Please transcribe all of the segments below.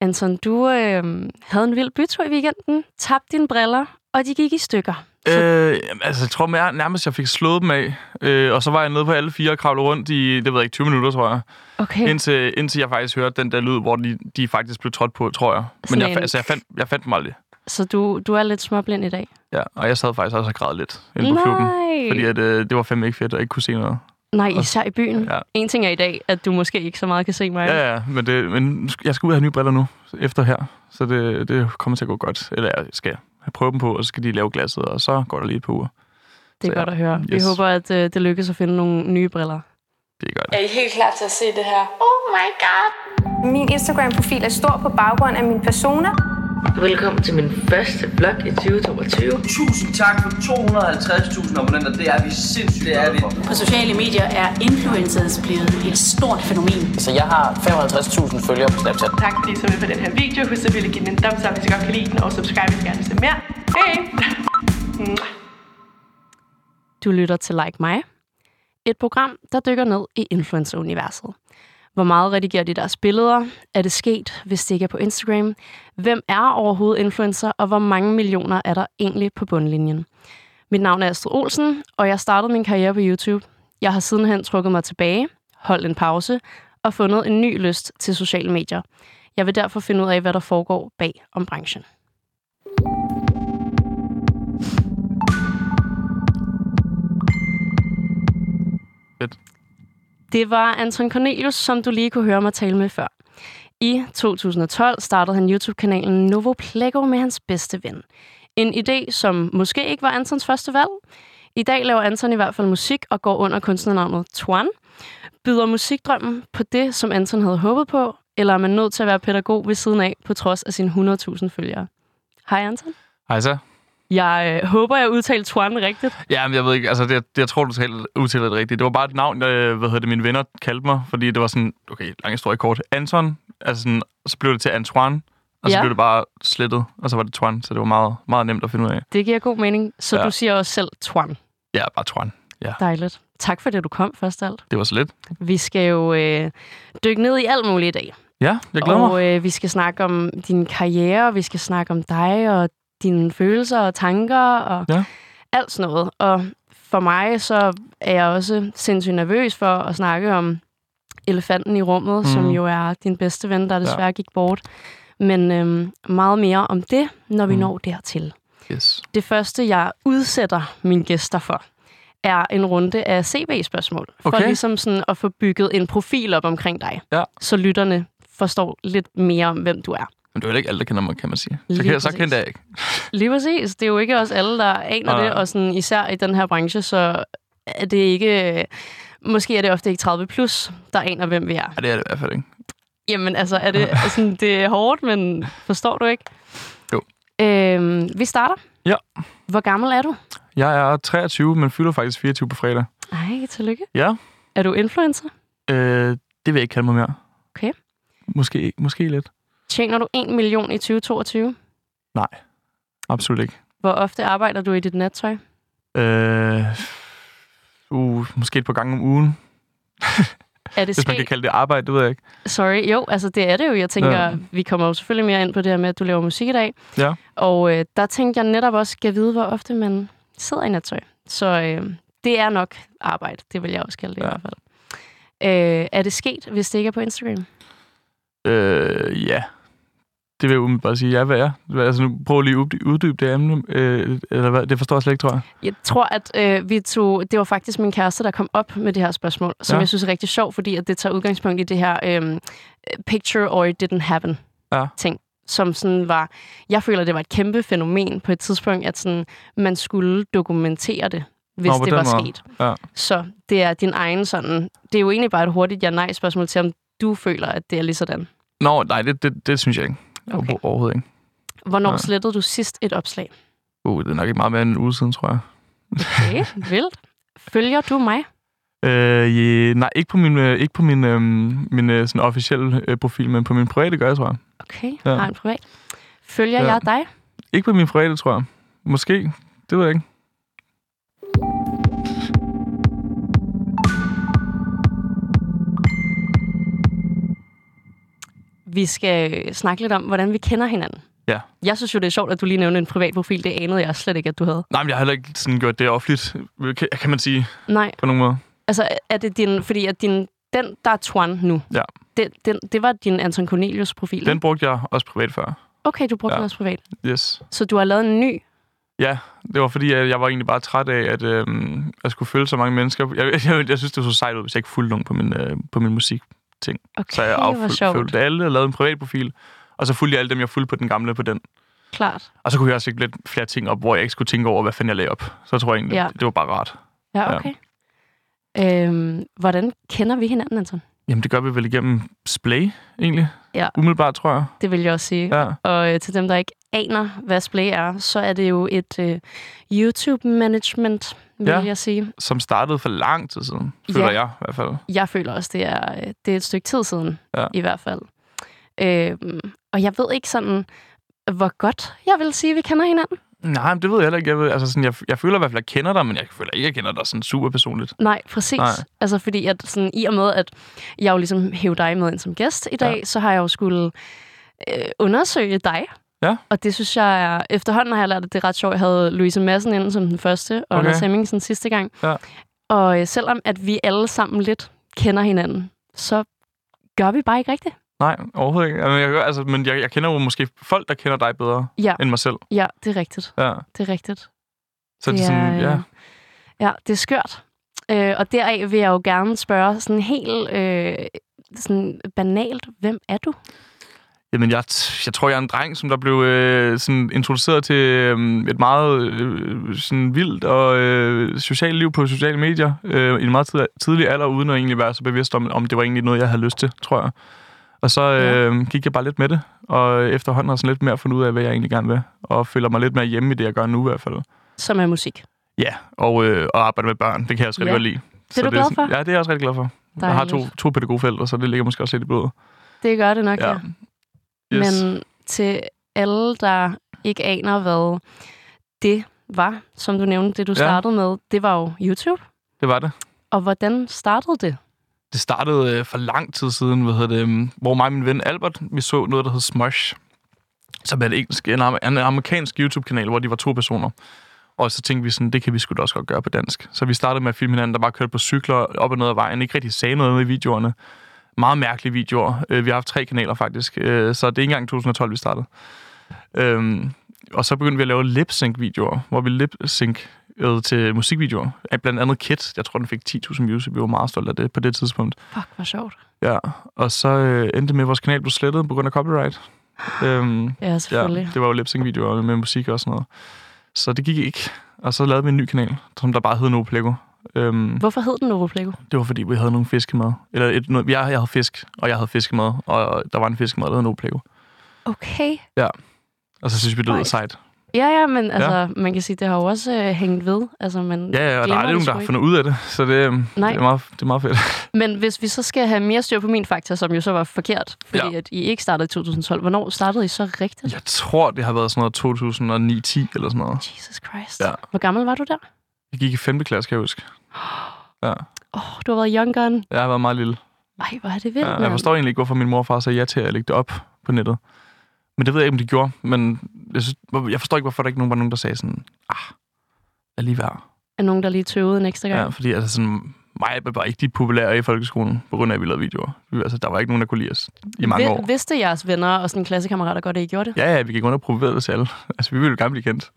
Anton, du øh, havde en vild bytur i weekenden, tabte dine briller, og de gik i stykker. Øh, altså, jeg tror mere, nærmest, jeg fik slået dem af. Øh, og så var jeg nede på alle fire og kravlede rundt i, det ved jeg ikke, 20 minutter, tror jeg. Okay. Indtil, indtil jeg faktisk hørte den der lyd, hvor de, de faktisk blev trådt på, tror jeg. Men Sådan jeg, en- altså, jeg, fandt, jeg fandt dem aldrig. Så du, du er lidt småblind i dag? Ja, og jeg sad faktisk også og græd lidt inde på klubben. Fordi at, øh, det var fandme ikke fedt, at ikke kunne se noget. Nej, især i byen. Ja. En ting er i dag, at du måske ikke så meget kan se mig. Ja, ja, men, det, men nu skal- jeg skal ud og have nye briller nu, efter her. Så det, det kommer til at gå godt. Eller jeg skal have prøve dem på, og så skal de lave glasset, og så går der lige et par uger. Det er Så ja, godt at høre. Vi yes. håber, at øh, det lykkes at finde nogle nye briller. Det er godt. Er I helt klar til at se det her? Oh my god! Min Instagram-profil er stor på baggrund af min persona. Velkommen til min første vlog i 2022. Tusind tak for 250.000 abonnenter. Det er vi sindssygt det er vi. På sociale medier er influencers blevet et stort fænomen. Så jeg har 55.000 følgere på Snapchat. Tak fordi I så med på den her video. Husk at give den en thumbs up, hvis I godt kan lide den, og subscribe, hvis I gerne vil se mere. Hej! Du lytter til Like Mig. Et program, der dykker ned i influencer-universet. Hvor meget redigerer de deres billeder? Er det sket, hvis det ikke er på Instagram? Hvem er overhovedet influencer, og hvor mange millioner er der egentlig på bundlinjen? Mit navn er Astrid Olsen, og jeg startede min karriere på YouTube. Jeg har sidenhen trukket mig tilbage, holdt en pause og fundet en ny lyst til sociale medier. Jeg vil derfor finde ud af, hvad der foregår bag om branchen. Fedt. Det var Anton Cornelius, som du lige kunne høre mig tale med før. I 2012 startede han YouTube-kanalen Novo Plego med hans bedste ven. En idé, som måske ikke var Antons første valg. I dag laver Anton i hvert fald musik og går under kunstnernavnet Twan. Byder musikdrømmen på det, som Anton havde håbet på, eller er man nødt til at være pædagog ved siden af, på trods af sine 100.000 følgere? Hej Anton. Hej så. Jeg øh, håber, jeg udtalte Twan rigtigt. Ja, men jeg ved ikke, altså det, det jeg tror, du talte, udtalte det rigtigt. Det var bare et navn, jeg, hvad hedder det, mine venner kaldte mig, fordi det var sådan, okay, lang historie kort. Anton, altså sådan, og så blev det til Antoine, og så Ja. blev det bare slettet, og så var det Twan, så det var meget, meget nemt at finde ud af. Det giver god mening, så Ja. du siger også selv Twan. Ja, bare Twan. Ja, Dejligt. Tak for det, du kom først alt. det var så lidt. Vi skal jo øh, dykke ned i alt muligt i dag. Ja, jeg glæder mig. og øh, vi skal snakke om din karriere, vi skal snakke om dig og dine følelser og tanker og Ja. alt sådan noget. Og for mig så er jeg også sindssygt nervøs for at snakke om elefanten i rummet, mm. som jo er din bedste ven, der desværre ja. gik bort. Men øhm, meget mere om det, når vi Mm. når dertil. Yes. Det første, jeg udsætter mine gæster for, er en runde af CV-spørgsmål. For Okay. ligesom sådan at få bygget en profil op omkring dig. Ja. Så lytterne forstår lidt mere om, hvem du er. Men det er jo ikke alle, der kender mig, kan man sige. Så, kan, så kendte jeg ikke. Lige præcis. Det er jo ikke også alle, der aner Nej. det, og sådan, især i den her branche, så er det ikke... Måske er det ofte ikke 30 plus, der aner, hvem vi er. Ja, det er det i hvert fald ikke. Jamen, altså, er det, sådan, det er hårdt, men forstår du ikke? Jo. Øhm, vi starter. Ja. Hvor gammel er du? Jeg er 23, men fylder faktisk 24 på fredag. Ej, tillykke. Ja, Er du influencer? øh, det vil jeg ikke kalde mig mere. Okay. Måske, måske lidt. Tjener du 1 million i 2022? Nej, absolut ikke. Hvor ofte arbejder du i dit nattøj? Øh, uh, måske et par gange om ugen. Er det Hvis man kan kalde det arbejde, det ved jeg ikke. Sorry, jo, altså det er det jo. Jeg tænker, ja. Vi kommer jo selvfølgelig mere ind på det her med, at du laver musik i dag. Ja. Og øh, der tænkte jeg netop også, skal vide, hvor ofte man sidder i nattøj. Så øh, det er nok arbejde, det vil jeg også kalde det ja. i hvert fald. Øh, er det sket, hvis det ikke er på Instagram? Øh, ja. Det vil jeg umiddelbart sige, ja, hvad er. Altså, nu prøv lige at uddy- uddybe det emne. Øh, eller hvad? Det forstår jeg slet ikke, tror jeg. Jeg tror, at øh, vi tog... Det var faktisk min kæreste, der kom op med det her spørgsmål, som Ja. jeg synes er rigtig sjovt, fordi at det tager udgangspunkt i det her øh, picture or it didn't happen Ja. ting, som sådan var... Jeg føler, det var et kæmpe fænomen på et tidspunkt, at sådan, man skulle dokumentere det, hvis Nå, det var måde. sket. Ja. Så det er din egen sådan... Det er jo egentlig bare et hurtigt ja-nej-spørgsmål til, om du føler, at det er lige sådan. Nå, nej, det, det, det synes jeg ikke. Okay. Overhovedet ikke. Hvornår Nej. slettede du sidst et opslag? Uh, det er nok ikke meget mere end en uge siden, tror jeg. Okay, vildt. Følger du mig? Øh, ja, nej, ikke på min, øh, ikke på min, øh, min øh, sådan officielle øh, profil, men på min private gør jeg, tror jeg. Okay, Ja. har en privat. Følger Ja. jeg dig? Ikke på min private, tror jeg. Måske. Det ved jeg ikke. Vi skal øh, snakke lidt om, hvordan vi kender hinanden. Ja. Jeg synes jo, det er sjovt, at du lige nævnte en privat profil. Det anede jeg slet ikke, at du havde. Nej, men jeg har heller ikke sådan gjort det offentligt, kan, kan man sige, Nej, på nogen måde. altså er det din... Fordi at din, den, der er Twan nu, Ja. det, den, det var din Anton Cornelius profil. Den brugte jeg også privat før. Okay, du brugte Ja. den også privat. Yes. Så du har lavet en ny. Ja, det var fordi, at jeg var egentlig bare træt af, at øhm, jeg skulle følge så mange mennesker. Jeg, jeg, jeg synes, det var så sejt ud, hvis jeg ikke fulgte nogen på min, øh, på min musik. Okay, Så jeg affulgte alle og lavede en privat profil. Og så fulgte jeg alle dem, jeg fulgte på den gamle på den. Klart. Og så kunne jeg også lægge lidt flere ting op, hvor jeg ikke skulle tænke over, hvad fanden jeg lagde op. Så tror jeg egentlig, Ja. det var bare rart. Ja, okay. Ja. Øhm, hvordan kender vi hinanden, Anton? Jamen, det gør vi vel igennem Splay, egentlig. Ja. Umiddelbart, tror jeg. Det vil jeg også sige. Ja. Og øh, til dem, der ikke aner, hvad Splay er, så er det jo et øh, YouTube-management, vil Ja. jeg sige. Som startede for lang tid siden, føler Ja. jeg i hvert fald. Jeg føler også, det er, øh, det er et stykke tid siden, Ja. i hvert fald. Øhm, og jeg ved ikke sådan, hvor godt jeg vil sige, vi kender hinanden. Nej, men det ved jeg heller ikke. Jeg, ved, altså sådan, jeg, jeg føler i hvert fald, at jeg kender dig, men jeg føler ikke, at jeg kender dig sådan super personligt. Nej, præcis. Nej. Altså fordi, at sådan, i og med, at jeg jo ligesom hævde dig med ind som gæst i dag, Ja. så har jeg jo skulle øh, undersøge dig. Ja. Og det synes jeg er... Efterhånden har jeg lært, at det er ret sjovt. Jeg havde Louise Madsen inde som den første, og Okay. Anders Hemmingsen sidste gang. Ja. Og øh, selvom at vi alle sammen lidt kender hinanden, så gør vi bare ikke rigtigt. Nej, overhovedet ikke. Jeg, gør- altså, men jeg, jeg kender jo måske folk, der kender dig bedre Ja, end mig selv. ja det er rigtigt. Ja. Det er rigtigt. Så det, det er sådan, øh, ja. Ja, det er skørt. Øh, og deraf vil jeg jo gerne spørge sådan helt øh, sådan banalt, hvem er du? Jamen, jeg, jeg tror, jeg er en dreng, som der blev øh, sådan introduceret til øh, et meget øh, sådan vildt og øh, socialt liv på sociale medier øh, i en meget tid, tidlig alder, uden at egentlig være så bevidst om, om det var egentlig noget, jeg havde lyst til, tror jeg. Og så øh, gik jeg bare lidt med det, og efterhånden har jeg sådan lidt mere fundet ud af, hvad jeg egentlig gerne vil, og føler mig lidt mere hjemme i det, jeg gør nu i hvert fald. Som er musik. Ja, og, øh, og arbejde med børn, det kan jeg også rigtig Ja. godt lide. Det er du er glad for? Ja, det er jeg også rigtig glad for. Jeg har to, Dejligt. to pædagogforældre, så det ligger måske også lidt i blodet. Det gør det nok, ja. Ja. ja. Yes. Men til alle, der ikke aner, hvad det var, som du nævnte, det du Ja. startede med, det var jo YouTube. Det var det. Og hvordan startede det? Det startede øh, for lang tid siden, hvad hedder det, øhm, hvor mig og min ven Albert, vi så noget, der hed Smosh, som er en, engelsk, en, en amerikansk YouTube-kanal, hvor de var to personer. Og så tænkte vi sådan, det kan vi sgu da også godt gøre på dansk. Så vi startede med at filme hinanden, der bare kørte på cykler op og ned ad vejen, ikke rigtig sagde noget med i videoerne. Meget mærkelige videoer. Øh, vi har haft tre kanaler faktisk, øh, så det er ikke engang 2012, vi startede. Øhm, og så begyndte vi at lave lip-sync-videoer, hvor vi lip-sync til musikvideoer. Af Blandt andet Kit, jeg tror, den fik 10.000 views, og vi var meget stolte af det på det tidspunkt. Fuck, hvor sjovt. Ja, og så øh, endte med, at vores kanal blev slettet på grund af copyright. øhm, Ja, ja, selvfølgelig. det var jo lip videoer med musik og sådan noget. Så det gik ikke. Og så lavede vi en ny kanal, som der bare hed Noplego. Øhm, Hvorfor hed den Novo Plego? det var fordi, vi havde nogle fiskemad. Eller et, noget, jeg, jeg havde fisk, og jeg havde fiskemad, og der var en fiskemad, der hed Noplego. Okay. Og så synes vi, det Right. sejt. Ja, ja, men altså, ja. man kan sige, det har jo også øh, hængt ved. Altså, man Ja, ja, og der er aldrig nogen, det der har fundet ud af det. Så det, øhm, Nej. det, er, meget, det er meget fedt. Men hvis vi så skal have mere styr på min fakta, som jo så var forkert, fordi Ja. at I ikke startede i 2012. Hvornår startede I så rigtigt? Jeg tror, det har været sådan noget 2009-10 eller sådan noget. Jesus Christ. Ja. Hvor gammel var du der? Jeg gik i 5. klasse, kan jeg huske. Ja, Åh, oh, du har været young gun. jeg har været meget lille. Ej, hvor er det vildt, Ja, jeg forstår egentlig ikke, hvorfor min mor og far sagde ja til at lægge det op på nettet. Men det ved jeg ikke, om de gjorde. Men jeg, synes, jeg forstår ikke, hvorfor der ikke nogen var nogen, der sagde sådan, ah, er lige værd. Er nogen, der lige tøvede en ekstra gang? Ja, fordi altså sådan, mig var ikke de populære i folkeskolen, på grund af, at vi lavede videoer. Vi, altså, der var ikke nogen, der kunne lide os i mange Vi- år. Vidste jeres venner og sådan klassekammerater godt, at I gjorde det? Ja, ja, vi gik rundt og promoverede det til alle. Altså, vi ville jo gerne blive kendt.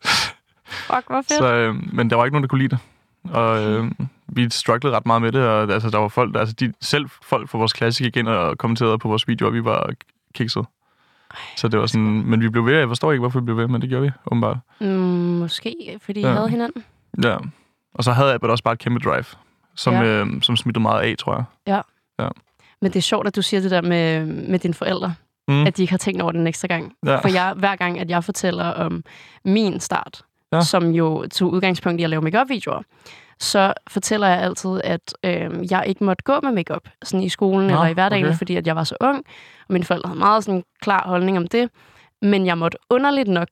Fuck, hvor fedt. Så, øh, men der var ikke nogen, der kunne lide det. Og øh, vi strugglede ret meget med det, og altså, der var folk, der, altså, de, selv folk fra vores klasse gik ind og kommenterede på vores videoer, og vi var kikset. Så det var sådan, men vi blev ved, jeg forstår ikke, hvorfor vi blev ved, men det gjorde vi, åbenbart. Mm, måske, fordi I Ja. havde hinanden. Ja. Og så havde Albert også bare et kæmpe drive, som, Ja. ja. øh, som smittede meget af, tror jeg. Men det er sjovt, at du siger det der med, med dine forældre, Mm. at de ikke har tænkt over det en ekstra gang. Ja. For jeg, hver gang, at jeg fortæller om min start, Ja. ja. som jo tog udgangspunkt i at lave make-up-videoer, så fortæller jeg altid, at øh, jeg ikke måtte gå med makeup sådan i skolen Nå, eller i hverdagen, okay. fordi at jeg var så ung, og mine forældre havde meget sådan klar holdning om det. Men jeg måtte underligt nok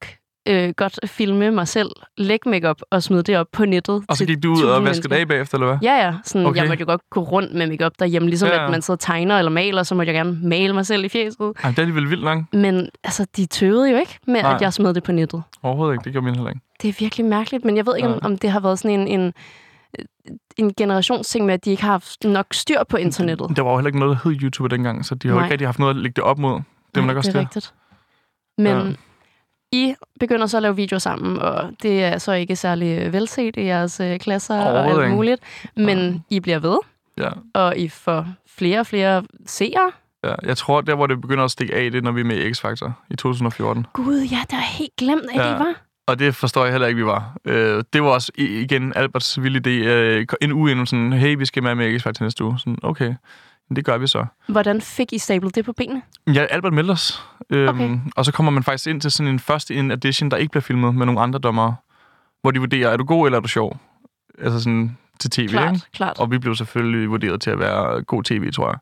øh, godt filme mig selv, lægge makeup og smide det op på nettet. Og så gik du ud og vaskede af bagefter, eller hvad? Ja, ja. Sådan, Okay. Jeg måtte jo godt gå rundt med makeup derhjemme, ligesom Ja, ja, at man sidder og tegner eller maler, så måtte jeg gerne male mig selv i fjeset. Ej, det er alligevel vildt langt. Men altså, de tøvede jo ikke med, Nej. at jeg smed det på nettet. Overhovedet ikke. Det gjorde min heller ikke. Det er virkelig mærkeligt, men jeg ved ikke, om, om det har været sådan en, en, en generationsting med, at de ikke har haft nok styr på internettet. Der var jo heller ikke noget, der hed YouTuber dengang, så de har jo ikke rigtig haft noget at lægge det op mod. Det var Nej, nok også det er det. rigtigt. Men Ja. I begynder så at lave videoer sammen, og det er så ikke særlig øh, velset i jeres øh, klasser og alt muligt. Men I bliver ved, Ja. og I får flere og flere seere. ja. Jeg tror, der hvor det begynder at stikke af, det er, når vi er med i X-Factor i 2014. Gud, ja, det er helt glemt, at Ja. I var. Og det forstår jeg heller ikke, vi var. Øh, det var også igen Alberts vilde idé. Øh, en uge inden sådan, hey, vi skal med med X-Factor næste uge. Sådan, okay, det gør vi så. Hvordan fik I stablet det på benene? Ja, Albert meldte os. Øhm, Okay. Og så kommer man faktisk ind til sådan en første in edition, der ikke bliver filmet med nogle andre dommere, hvor de vurderer, er du god eller er du sjov? Altså sådan til tv, Klart, ikke? klart. Og vi blev selvfølgelig vurderet til at være god tv, tror jeg.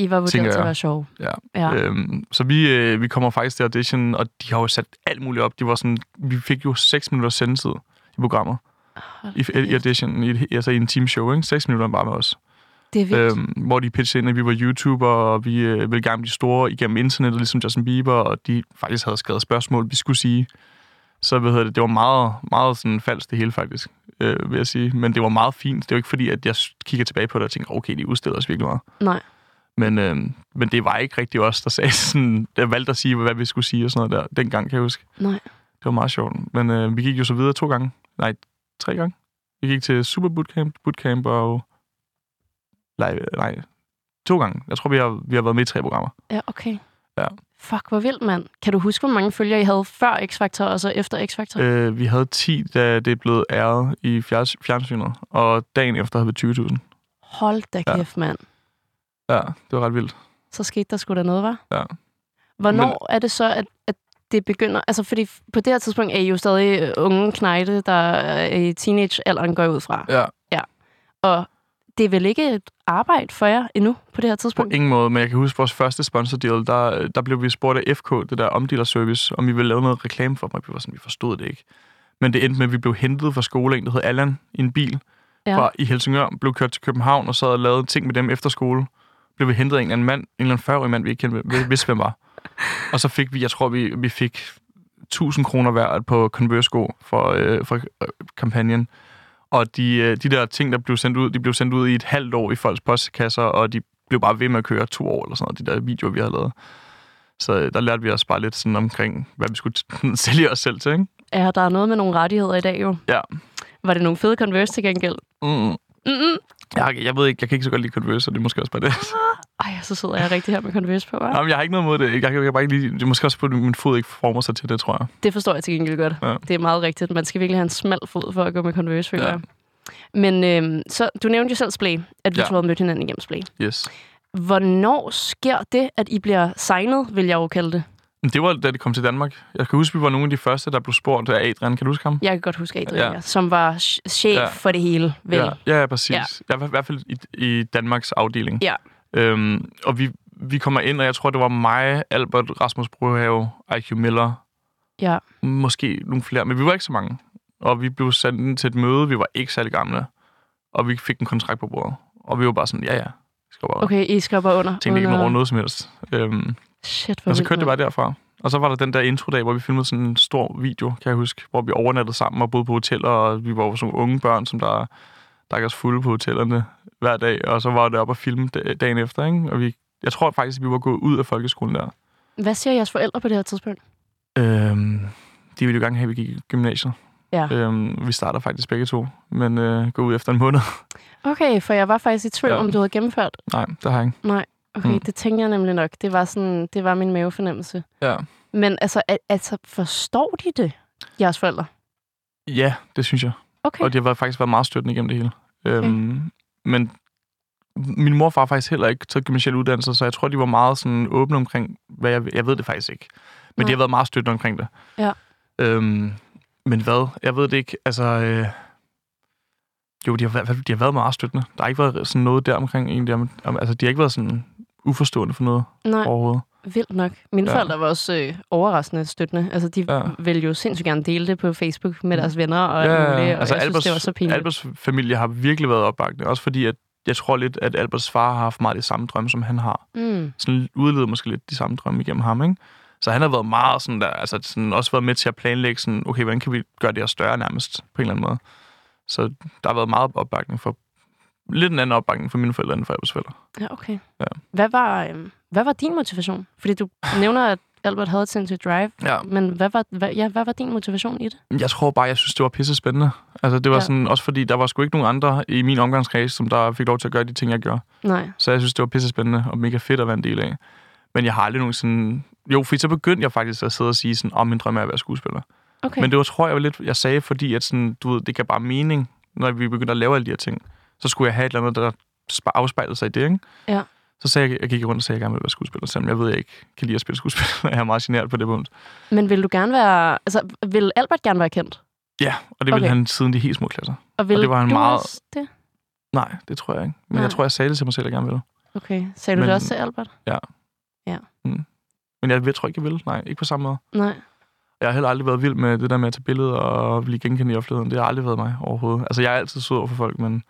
I var vurderet til at være sjove. Ja. Ja. Øhm, så vi, øh, vi kommer faktisk til audition, og de har jo sat alt muligt op. De var sådan, vi fik jo 6 minutter sendetid i programmet. I, i audition, i, altså i en teamshow, ikke? 6 minutter bare med os. Det er vildt. Øhm, hvor de pitchede ind, at vi var YouTuber, og vi øh, ville gerne blive store igennem internettet, ligesom Justin Bieber, og de faktisk havde skrevet spørgsmål, vi skulle sige. Så hvad hedder det, det var meget, meget sådan falsk det hele faktisk, øh, vil jeg sige. Men det var meget fint. Det er jo ikke fordi, at jeg kigger tilbage på det og tænker, okay, de udstiller os virkelig meget. Nej. Men, øh, men det var ikke rigtig os, der sagde sådan, der valgte at sige, hvad vi skulle sige og sådan noget der. Dengang, kan jeg huske. Nej. Det var meget sjovt. Men øh, vi gik jo så videre to gange. Nej, tre gange. Vi gik til Super Bootcamp, Bootcamp og... Nej, nej, to gange. Jeg tror, vi har, vi har været med i tre programmer. Ja, okay. Ja. Fuck, hvor vildt, mand. Kan du huske, hvor mange følgere I havde før X-Factor og så efter X-Factor? Øh, vi havde 10, da det blev æret i fjernsynet, og dagen efter havde vi 20.000. Hold da Ja. kæft, mand. Ja, det var ret vildt. Så skete der sgu da noget, var? Ja. Hvornår Men- er det så, at, at det begynder? Altså, fordi på det her tidspunkt er I jo stadig øh, unge knejte, der er i teenagealderen går ud fra. Ja, Og det er vel ikke et arbejde for jer endnu på det her på tidspunkt? ingen måde, men jeg kan huske vores første sponsordeal, der, der blev vi spurgt af FK, det der omdelerservice, om vi ville lave noget reklame for dem, og vi var sådan, vi forstod det ikke. Men det endte med, at vi blev hentet fra skole, en der hed Allan, i en bil, Ja. fra i Helsingør, blev kørt til København og sad og lavede ting med dem efter skole. Blev vi hentet af en eller anden mand, en eller anden 40-årig mand, vi ikke kendte, vi vidste, hvem var. Og så fik vi, jeg tror, vi, vi fik 1000 kroner hver på Converse-sko for, øh, for øh, kampagnen. Og de, øh, de der ting, der blev sendt ud, de blev sendt ud i et halvt år i folks postkasser, og de blev bare ved med at køre to år eller sådan noget, de der videoer, vi havde lavet. Så øh, der lærte vi os bare lidt sådan omkring, hvad vi skulle sælge os selv til, ikke? Ja, der er noget med nogle rettigheder i dag jo. Ja. Var det nogle fede Converse til gengæld? Mm. Mm-mm. Jeg, jeg ved ikke, jeg kan ikke så godt lide Converse, så det er måske også bare det. Ej, så sidder jeg rigtig her med Converse på, hva'? Jamen, jeg har ikke noget mod det. Jeg kan, jeg kan bare ikke lide, det er måske også at min fod ikke former sig til det, tror jeg. Det forstår jeg til gengæld godt. Ja. Det er meget rigtigt. Man skal virkelig have en smal fod for at gå med Converse, føler Ja. jeg. Men øhm, så, du nævnte jo selv Splay, at vi Ja. to havde mødt hinanden igennem Splay. Yes. Hvornår sker det, at I bliver signet, vil jeg jo kalde det? Det var, da det kom til Danmark. Jeg kan huske, vi var nogle af de første, der blev spurgt af Adrian. Kan du huske ham? Jeg kan godt huske Adrian, Ja. ja. som var ch- chef Ja. for det hele, vel? Ja, ja, ja præcis. Ja. Jeg var i hvert fald i, i Danmarks afdeling. Ja. Øhm, og vi, vi kommer ind, og jeg tror, det var mig, Albert, Rasmus Brohave, IQ Miller, ja. måske nogle flere, men vi var ikke så mange. Og vi blev sendt ind til et møde, vi var ikke særlig gamle, og vi fik en kontrakt på bordet. Og vi var bare sådan, ja ja, skal bare Okay, I bare under. tænkte ikke uden over noget som helst. Øhm, Shit, hvor og så kørte det bare derfra. Og så var der den der introdag, hvor vi filmede sådan en stor video, kan jeg huske, hvor vi overnattede sammen og boede på hoteller, og vi var sådan unge børn, som der drak os fulde på hotellerne hver dag, og så var det op at filme da- dagen efter, ikke? Og vi, jeg tror faktisk, at vi var gået ud af folkeskolen der. Hvad siger jeres forældre på det her tidspunkt? Øhm, de ville jo gerne have, at vi gik i gymnasiet. Ja. Øhm, vi starter faktisk begge to, men øh, går ud efter en måned. Okay, for jeg var faktisk i tvivl, Ja. om du havde gennemført. Nej, der har jeg ikke. Nej, okay, Mm. det tænkte jeg nemlig nok. Det var, sådan, det var min mavefornemmelse. Ja. Men altså, al- altså, forstår de det, jeres forældre? Ja, det synes jeg. Okay. Og de har faktisk været meget støttende igennem det hele. Okay. Øhm, men min mor og far faktisk heller ikke taget gymnasial uddannelse, så jeg tror, de var meget sådan åbne omkring, hvad jeg, jeg ved det faktisk ikke. Men Nej. de har været meget støttende omkring det. Ja. Øhm, men hvad? Jeg ved det ikke. Altså, øh, jo, de har, været- de har været meget støttende. Der har ikke været sådan noget der omkring egentlig. Om, altså, de har ikke været sådan uforstående for noget Nej, overhovedet. vildt nok. Mine Ja. forældre var også øh, overraskende støttende. Altså, de Ja. ville jo sindssygt gerne dele det på Facebook med deres venner og alt Ja, muligt, og altså jeg synes, Alberts, det var så pinligt. Alberts familie har virkelig været opbakende. Også fordi, at jeg tror lidt, at Alberts far har haft meget de samme drømme, som han har. Mm. Sådan udledet måske lidt de samme drømme igennem ham, ikke? Så han har været meget sådan der, altså sådan også været med til at planlægge sådan, okay, hvordan kan vi gøre det her større nærmest, på en eller anden måde. Så der har været meget opbakning for, lidt en anden opbakning for mine forældre end for Alberts forældre. Ja, okay. Ja. Hvad, var, øhm, hvad var din motivation? Fordi du nævner, at Albert havde et sindssygt drive, Ja. men hvad var, hvad, ja, hvad var din motivation i det? Jeg tror bare, jeg synes, det var pisse spændende. Altså, det var Ja. sådan, også fordi, der var sgu ikke nogen andre i min omgangskreds, som der fik lov til at gøre de ting, jeg gjorde. Nej. Så jeg synes, det var pisse spændende og mega fedt at være en del af. Men jeg har aldrig nogen sådan... Jo, fordi så begyndte jeg faktisk at sidde og sige sådan, om min drøm er at være skuespiller. Okay. Men det var, tror jeg, var lidt, jeg sagde, fordi at sådan, du ved, det gav bare mening, når vi begyndte at lave alle de her ting. Så skulle jeg have et eller andet, der sp- afspejlede sig i det, ikke? Ja. Så sagde jeg, jeg gik rundt og sagde, at jeg gerne ville være skuespiller, selvom jeg ved, at jeg ikke kan lide at spille skuespil. jeg er meget generet på det punkt. Men vil du gerne være... Altså, vil Albert gerne være kendt? Ja, og det ville Okay. han siden de helt små klasser. Og vil det var han du meget- også det? Nej, det tror jeg ikke. Men Nej. jeg tror, jeg sagde det til mig selv, at jeg gerne ville. Okay. Sagde du Men- det også til Albert? Men jeg ved- tror ikke, jeg vil. Nej, ikke på samme måde. Nej. Jeg har heller aldrig været vild med det der med at tage billeder og blive genkendt i offentligheden. Det har aldrig været mig overhovedet. Altså, jeg er altid sød over for folk, men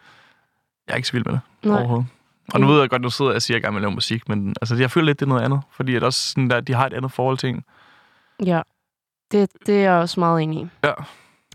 jeg er ikke så vild med det Nej. overhovedet. Og nu Mm. ved jeg godt, at du sidder og siger, at jeg gerne vil lave musik, men altså, jeg føler lidt, det er noget andet. Fordi at også sådan der, de har et andet forhold til en. Ja. Det, det er jeg også meget enig i. Ja.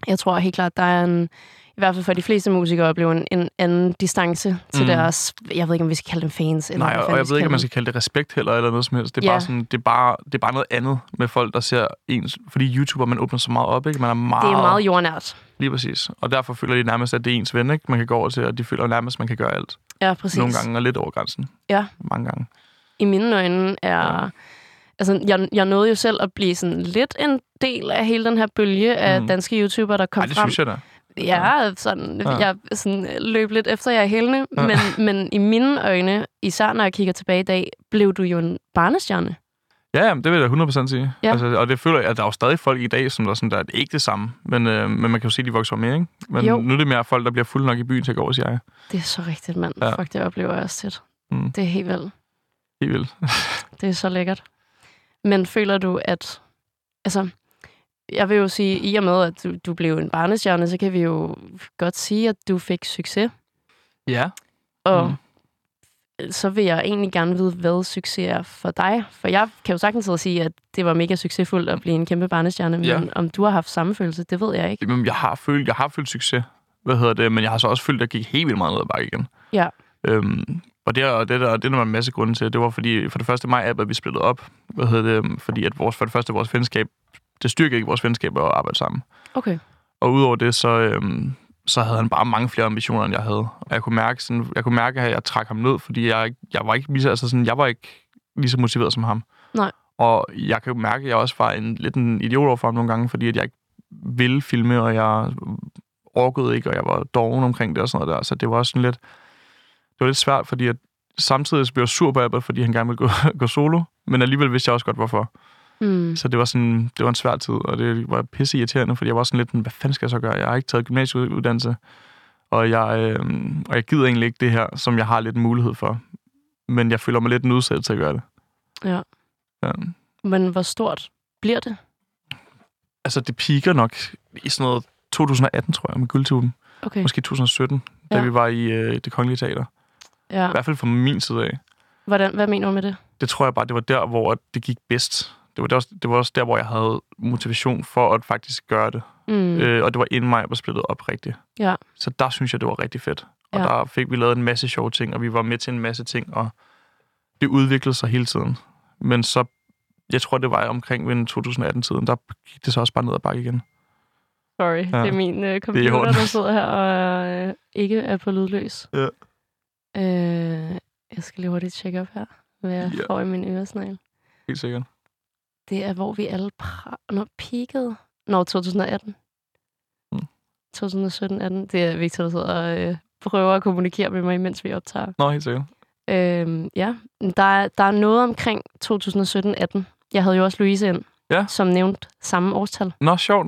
Jeg tror helt klart, der er en... I hvert fald for de fleste musikere oplever en, en anden distance til Mm. deres... Jeg ved ikke, om vi skal kalde dem fans. Eller Nej, og, jeg ved ikke, om man skal kalde det respekt heller, eller noget som helst. Det er, Ja. bare sådan, det, er bare, det er bare noget andet med folk, der ser ens... Fordi YouTuber, man åbner så meget op, ikke? Man er meget... Det er meget jordnært. Lige præcis. Og derfor føler de nærmest, at det er ens ven, ikke? Man kan gå over til, og de føler nærmest, at man kan gøre alt. Ja, præcis. Nogle gange og lidt over grænsen. Ja. Mange gange. I mine øjne er... Ja. Altså, jeg, jeg nåede jo selv at blive sådan lidt en del af hele den her bølge af Mm. danske YouTubere, der kom Nej, det frem. synes jeg da. Ja, sådan, Ja. jeg sådan, løb lidt efter jer i hælene, Ja. men, men i mine øjne, især når jeg kigger tilbage i dag, blev du jo en barnestjerne. Ja, jamen, det vil jeg 100% sige. Ja. Altså, og det føler jeg, at der er jo stadig folk i dag, som der er sådan, der er ikke det samme. Men, øh, men man kan jo se, at de vokser mere, ikke? Men Jo. nu er det mere folk, der bliver fulde nok i byen til at gå over, siger jeg. Det er så rigtigt, mand. Ja. Fuck, det oplever jeg også tit. Mm. Det er helt vildt. Helt vildt. Det er så lækkert. Men føler du, at... Altså, jeg vil jo sige, i og med, at du, du blev en barnestjerne, så kan vi jo godt sige, at du fik succes. Ja. Og Mm. så vil jeg egentlig gerne vide, hvad succes er for dig. For jeg kan jo sagtens sidde og sige, at det var mega succesfuldt at blive en kæmpe barnestjerne, Ja. men om du har haft samme følelse, det ved jeg ikke. Jamen, jeg har følt, jeg har følt succes. Hvad hedder det? Men jeg har så også følt, at jeg gik helt vildt meget ned ad bakke igen. Ja. Øhm, og det, er, det, der, det er der var en masse grunde til. Det var fordi, for det første mig at vi splittede op. Hvad hedder det? Fordi at vores, for det første vores venskab, det styrkede ikke vores venskab at arbejde sammen. Okay. Og udover det, så, øhm, så havde han bare mange flere ambitioner, end jeg havde. Og jeg kunne mærke, sådan, jeg kunne mærke at jeg trak ham ned, fordi jeg, jeg var ikke lige så, altså sådan, jeg var ikke lige så motiveret som ham. Nej. Og jeg kan jo mærke, at jeg også var en, lidt en idiot over for ham nogle gange, fordi at jeg ikke ville filme, og jeg orkede ikke, og jeg var doven omkring det og sådan noget der. Så det var også sådan lidt, det var lidt svært, fordi at samtidig blev jeg sur på Albert, fordi han gerne ville gå, gå solo, men alligevel vidste jeg også godt, hvorfor. Mm. Så det var sådan, det var en svær tid, og det var pisse irriterende, fordi jeg var sådan lidt, hvad fanden skal jeg så gøre? Jeg har ikke taget gymnasieuddannelse, og jeg, øh, og jeg gider egentlig ikke det her, som jeg har lidt mulighed for. Men jeg føler mig lidt nødsaget til at gøre det. Ja. Ja. Men hvor stort bliver det? Altså, det piker nok i sådan noget 2018, tror jeg, med guldtuben. Okay. Måske 2017, da Ja. vi var i øh, det kongelige teater. Ja. I hvert fald fra min side af. Hvordan, hvad mener du med det? Det tror jeg bare, det var der, hvor det gik bedst. Det var, der, også- det var også der, hvor jeg havde motivation for at faktisk gøre det. Mm. Øh, og det var inden mig var splittet op rigtigt. Ja. Så der synes jeg, det var rigtig fedt. Og Ja. der fik vi lavet en masse sjove ting, og vi var med til en masse ting, og det udviklede sig hele tiden. Men så, jeg tror, det var omkring ved 2018-tiden, der gik det så også bare ned ad bakke igen. Sorry, ja. Det er min i computer, orden. der sidder her og uh, ikke er på lydløs. Ja. Uh, jeg skal lige hurtigt tjekke op her, hvad jeg Ja. får i min øresnegl. Helt sikkert. Det er, hvor vi alle pra- Nå, peakede. Nå, 2018. Mm. 2017-18. Det er Victor, der sidder og øh, prøver at kommunikere med mig, mens vi optager. Nå, helt sikkert. Øhm, ja, der er, der er noget omkring 2017-18. Jeg havde jo også Louise ind, Ja. som nævnt samme årstal. Nå, sjovt.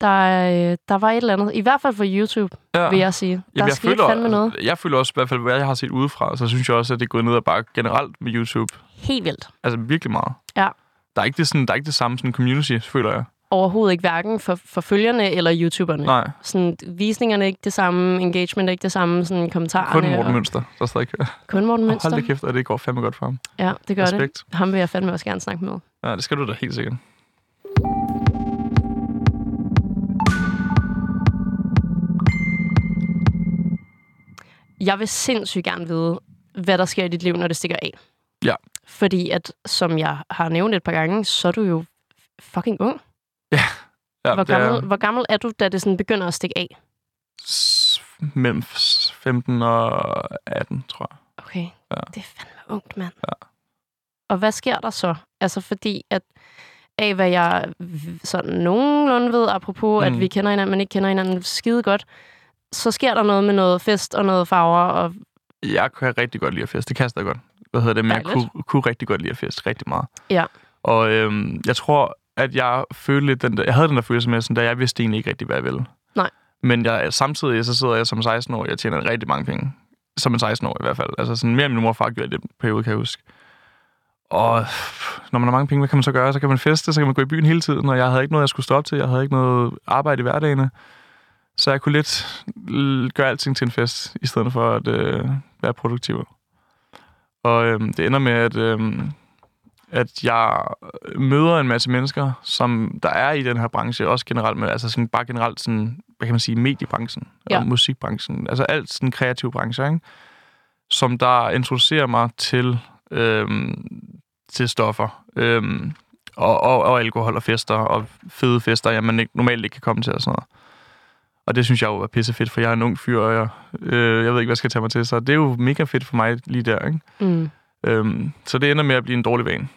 Der, er, øh, der var et eller andet. I hvert fald for YouTube, Ja. vil jeg sige. Der Jamen, jeg skete føler, fandme noget. Jeg føler også, i hvert fald, hvad jeg har set udefra, så synes jeg også, at det er gået ned og bare generelt med YouTube. Helt vildt. Altså virkelig meget. Ja. Der er ikke det, sådan, der er ikke det samme sådan community, føler jeg. Overhovedet ikke, hverken for, for følgerne eller YouTuberne. Nej, Sådan, visningerne er ikke det samme, engagement er ikke det samme, sådan kommentarerne. kun Morten og- Mønster, der stadig kører. Kun Morten Mønster. hold da kæft, og det går fandme godt for ham. Ja, det gør Respekt. det. Ham vil jeg fandme også gerne snakke med. Ja, det skal du da helt sikkert. Jeg vil sindssygt gerne vide, hvad der sker i dit liv, når det stikker af. Ja. Fordi at, som jeg har nævnt et par gange, så er du jo fucking ung. Ja, Hvor det er gammel, hvor gammel er du, da det sådan begynder at stikke af? mellem 15 og 18, tror jeg. Okay, Ja. det er fandme ungt, mand. Ja. Og hvad sker der så? Altså fordi, at af hvad jeg sådan nogenlunde ved, apropos mm. At vi kender hinanden, men ikke kender hinanden skide godt, så sker der noget med noget fest og noget farver, og Jeg kan rigtig godt lide at feste. Det kan jeg godt. Hvad hedder det? Men jeg Dejligt. kunne, kunne rigtig godt lide at feste rigtig meget. Ja. Og øhm, jeg tror, at jeg følte lidt den der... Jeg havde den der følelse med, sådan, da jeg vidste egentlig ikke rigtig, hvad jeg ville. Nej. Men jeg, samtidig så sidder jeg som 16 år, jeg tjener rigtig mange penge. Som en 16 år i hvert fald. Altså sådan mere end min mor og far gjorde i den periode, kan jeg huske. Og når man har mange penge, hvad kan man så gøre? Så kan man feste, så kan man gå i byen hele tiden, og jeg havde ikke noget, jeg skulle stå op til. Jeg havde ikke noget arbejde i hverdagen. Så jeg kunne lidt gøre alting til en fest, i stedet for at øh, være produktiv. Og øhm, det ender med, at, øhm, at jeg møder en masse mennesker, som der er i den her branche, også generelt, men altså sådan, bare generelt sådan, hvad kan man sige, mediebranchen Ja. og musikbranchen. Altså alt sådan kreativ branche, ikke? Som der introducerer mig til, øhm, til stoffer. Øhm, og, og, og alkohol og fester og fede fester, jeg man ikke, normalt ikke kan komme til og sådan noget. Og det synes jeg jo er pissefedt, for jeg er en ung fyr, og jeg, øh, jeg ved ikke, hvad jeg skal tage mig til. Så det er jo mega fedt for mig lige der, ikke? mm, Øhm, så det ender med at blive en dårlig vane.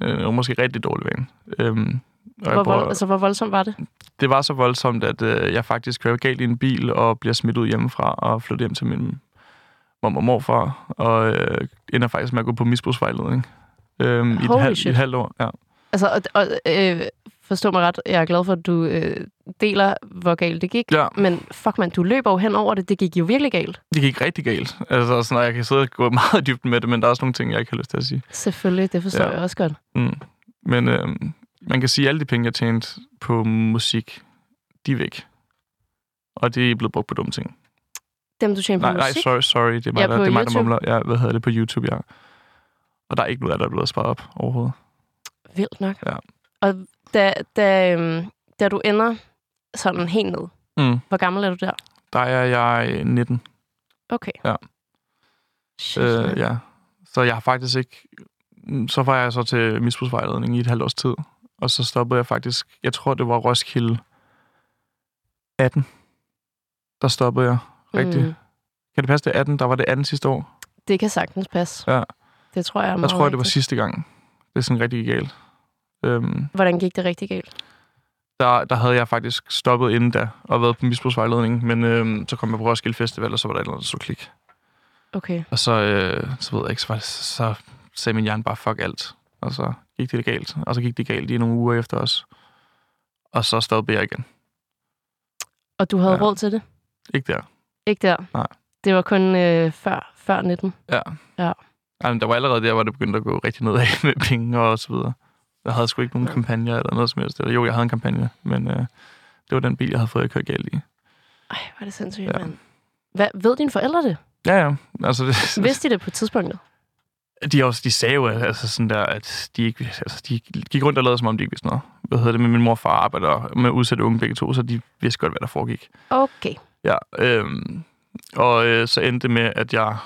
Øh, og måske rigtig dårlig vane. Øhm, og hvor, prøver, vold, altså, hvor voldsomt var det? Det var så voldsomt, at øh, jeg faktisk kører galt i en bil og bliver smidt ud hjemmefra og flytter hjem til min mor og morfar. Og øh, ender faktisk med at gå på misbrugsvejledning. Øhm, i, et halv, shit. et halvt år. Ja. Altså, og, og, øh, forstå mig ret, jeg er glad for, at du øh, deler, hvor galt det gik. ja, Men fuck man, du løber jo hen over det. Det gik jo virkelig galt. det gik rigtig galt. Altså, sådan, jeg kan sidde og gå meget dybden med det, men der er også nogle ting, jeg ikke har lyst til at sige. Selvfølgelig, det forstår Ja. jeg også godt. Mm. Men øh, man kan sige, at alle de penge, jeg tjente på musik, de er væk. Og det er blevet brugt på dumme ting. Dem, du tjener på Nej, nej, musik. sorry, sorry. Det er mig, Ja, der, det er mig der mumler. Ja, hvad hedder det på YouTube, ja. Og der er ikke noget af der er blevet sparet op overhovedet. Vildt nok. Ja. Og da, da, øhm, da du ender sådan helt ned, Mm. hvor gammel er du der? Der er jeg 19. Okay. Ja. Shit, Øh, ja. Så jeg har faktisk ikke... Mm, Så var jeg så til misbrugsvejledning i et halvt års tid. Og så stoppede jeg faktisk... Jeg tror, det var Roskilde 18. Der stoppede jeg rigtigt. Mm. Kan det passe, det er 18? Der var det 18 sidste år. Det kan sagtens passe. Ja. Det tror jeg er Jeg meget tror, det var rigtigt. sidste gang. Det er sådan rigtig galt. Øhm, Hvordan gik det rigtig galt? der, der havde jeg faktisk stoppet inden da og været på misbrugsvejledning. Men øhm, så kom jeg på Roskilde Festival, og så var der et eller andet, der så klik. Okay. Og så, øh, så ved jeg ikke, så, det, så sagde min hjerne bare fuck alt. Og så gik det galt. Og så gik det galt i nogle uger efter os. Og så stoppede jeg igen. Og du havde Ja. råd til det? Ikke der. Ikke der? Nej. Det var kun øh, før, før 19? Ja. Ja. Jamen, der var allerede der, hvor det begyndte at gå rigtig nedad med penge og så videre. Jeg havde sgu ikke nogen Ja. kampagne eller noget som helst. Eller, jo, jeg havde en kampagne, men øh, det var den bil, jeg havde fået, jeg kørte galt i. Ej, er det sindssygt, Ja. mand. Hvad, ved dine forældre det? Ja, ja. Altså, det, Vidste de det på tidspunktet? de, også, de sagde jo altså sådan der, at de, ikke, altså, de gik rundt og lavede, som om de ikke vidste noget. Hvad hedder det med min mor og far arbejder med udsatte unge begge to, så de vidste godt, hvad der foregik. Okay. Ja, øhm, og øh, så endte det med, at jeg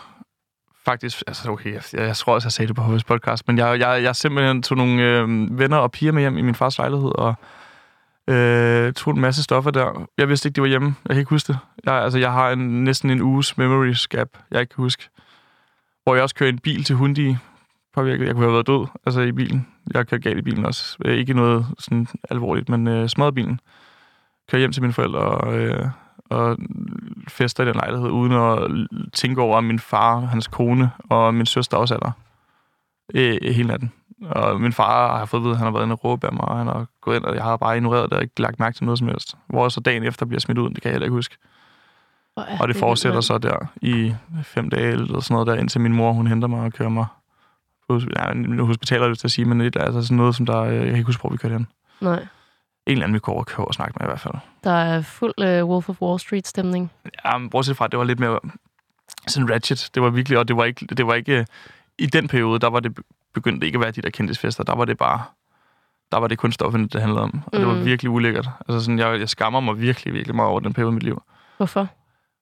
faktisk, altså okay, jeg, jeg tror også, jeg sagde det på HV's podcast, men jeg, jeg, jeg simpelthen tog nogle øh, venner og piger med hjem i min fars lejlighed, og øh, tog en masse stoffer der. Jeg vidste ikke, de var hjemme. Jeg kan ikke huske det. Jeg, altså, jeg har en, næsten en uges memory gap, jeg ikke kan huske. Hvor jeg også kører en bil til Hundi påvirket. Jeg kunne have været død altså i bilen. Jeg kørte galt i bilen også. Øh, ikke noget sådan alvorligt, men øh, smadret bilen. Kører hjem til mine forældre og, øh, og fester i den lejlighed, uden at tænke over, min far, hans kone og min søster også er der. Øh, hele natten. Og min far har fået at vide, at han har været inde og råbe af mig, og han har gået ind, og jeg har bare ignoreret det og ikke lagt mærke til noget som helst. Hvor jeg så dagen efter bliver smidt ud, det kan jeg heller ikke huske. Er Og det fortsætter så der i fem dage eller sådan noget der, indtil min mor, hun henter mig og kører mig på hos- ja, nu hospitaler, det til at sige, men det er altså sådan noget, som der, øh, jeg kan ikke huske, hvor vi kørte hen. Nej. En eller anden, vi kunne over og snakke med i hvert fald. Der er fuld uh, Wolf of Wall Street-stemning. Ja, men bortset fra, det var lidt mere sådan ratchet. Det var virkelig, og det var ikke, det var ikke øh, i den periode, der var det begyndt ikke at være de der kendtisfester. Der var det bare, der var det kun stofferne, det handlede om. Og det var Mm. virkelig ulækkert. Altså sådan, jeg, jeg skammer mig virkelig, virkelig meget over den periode i mit liv. Hvorfor?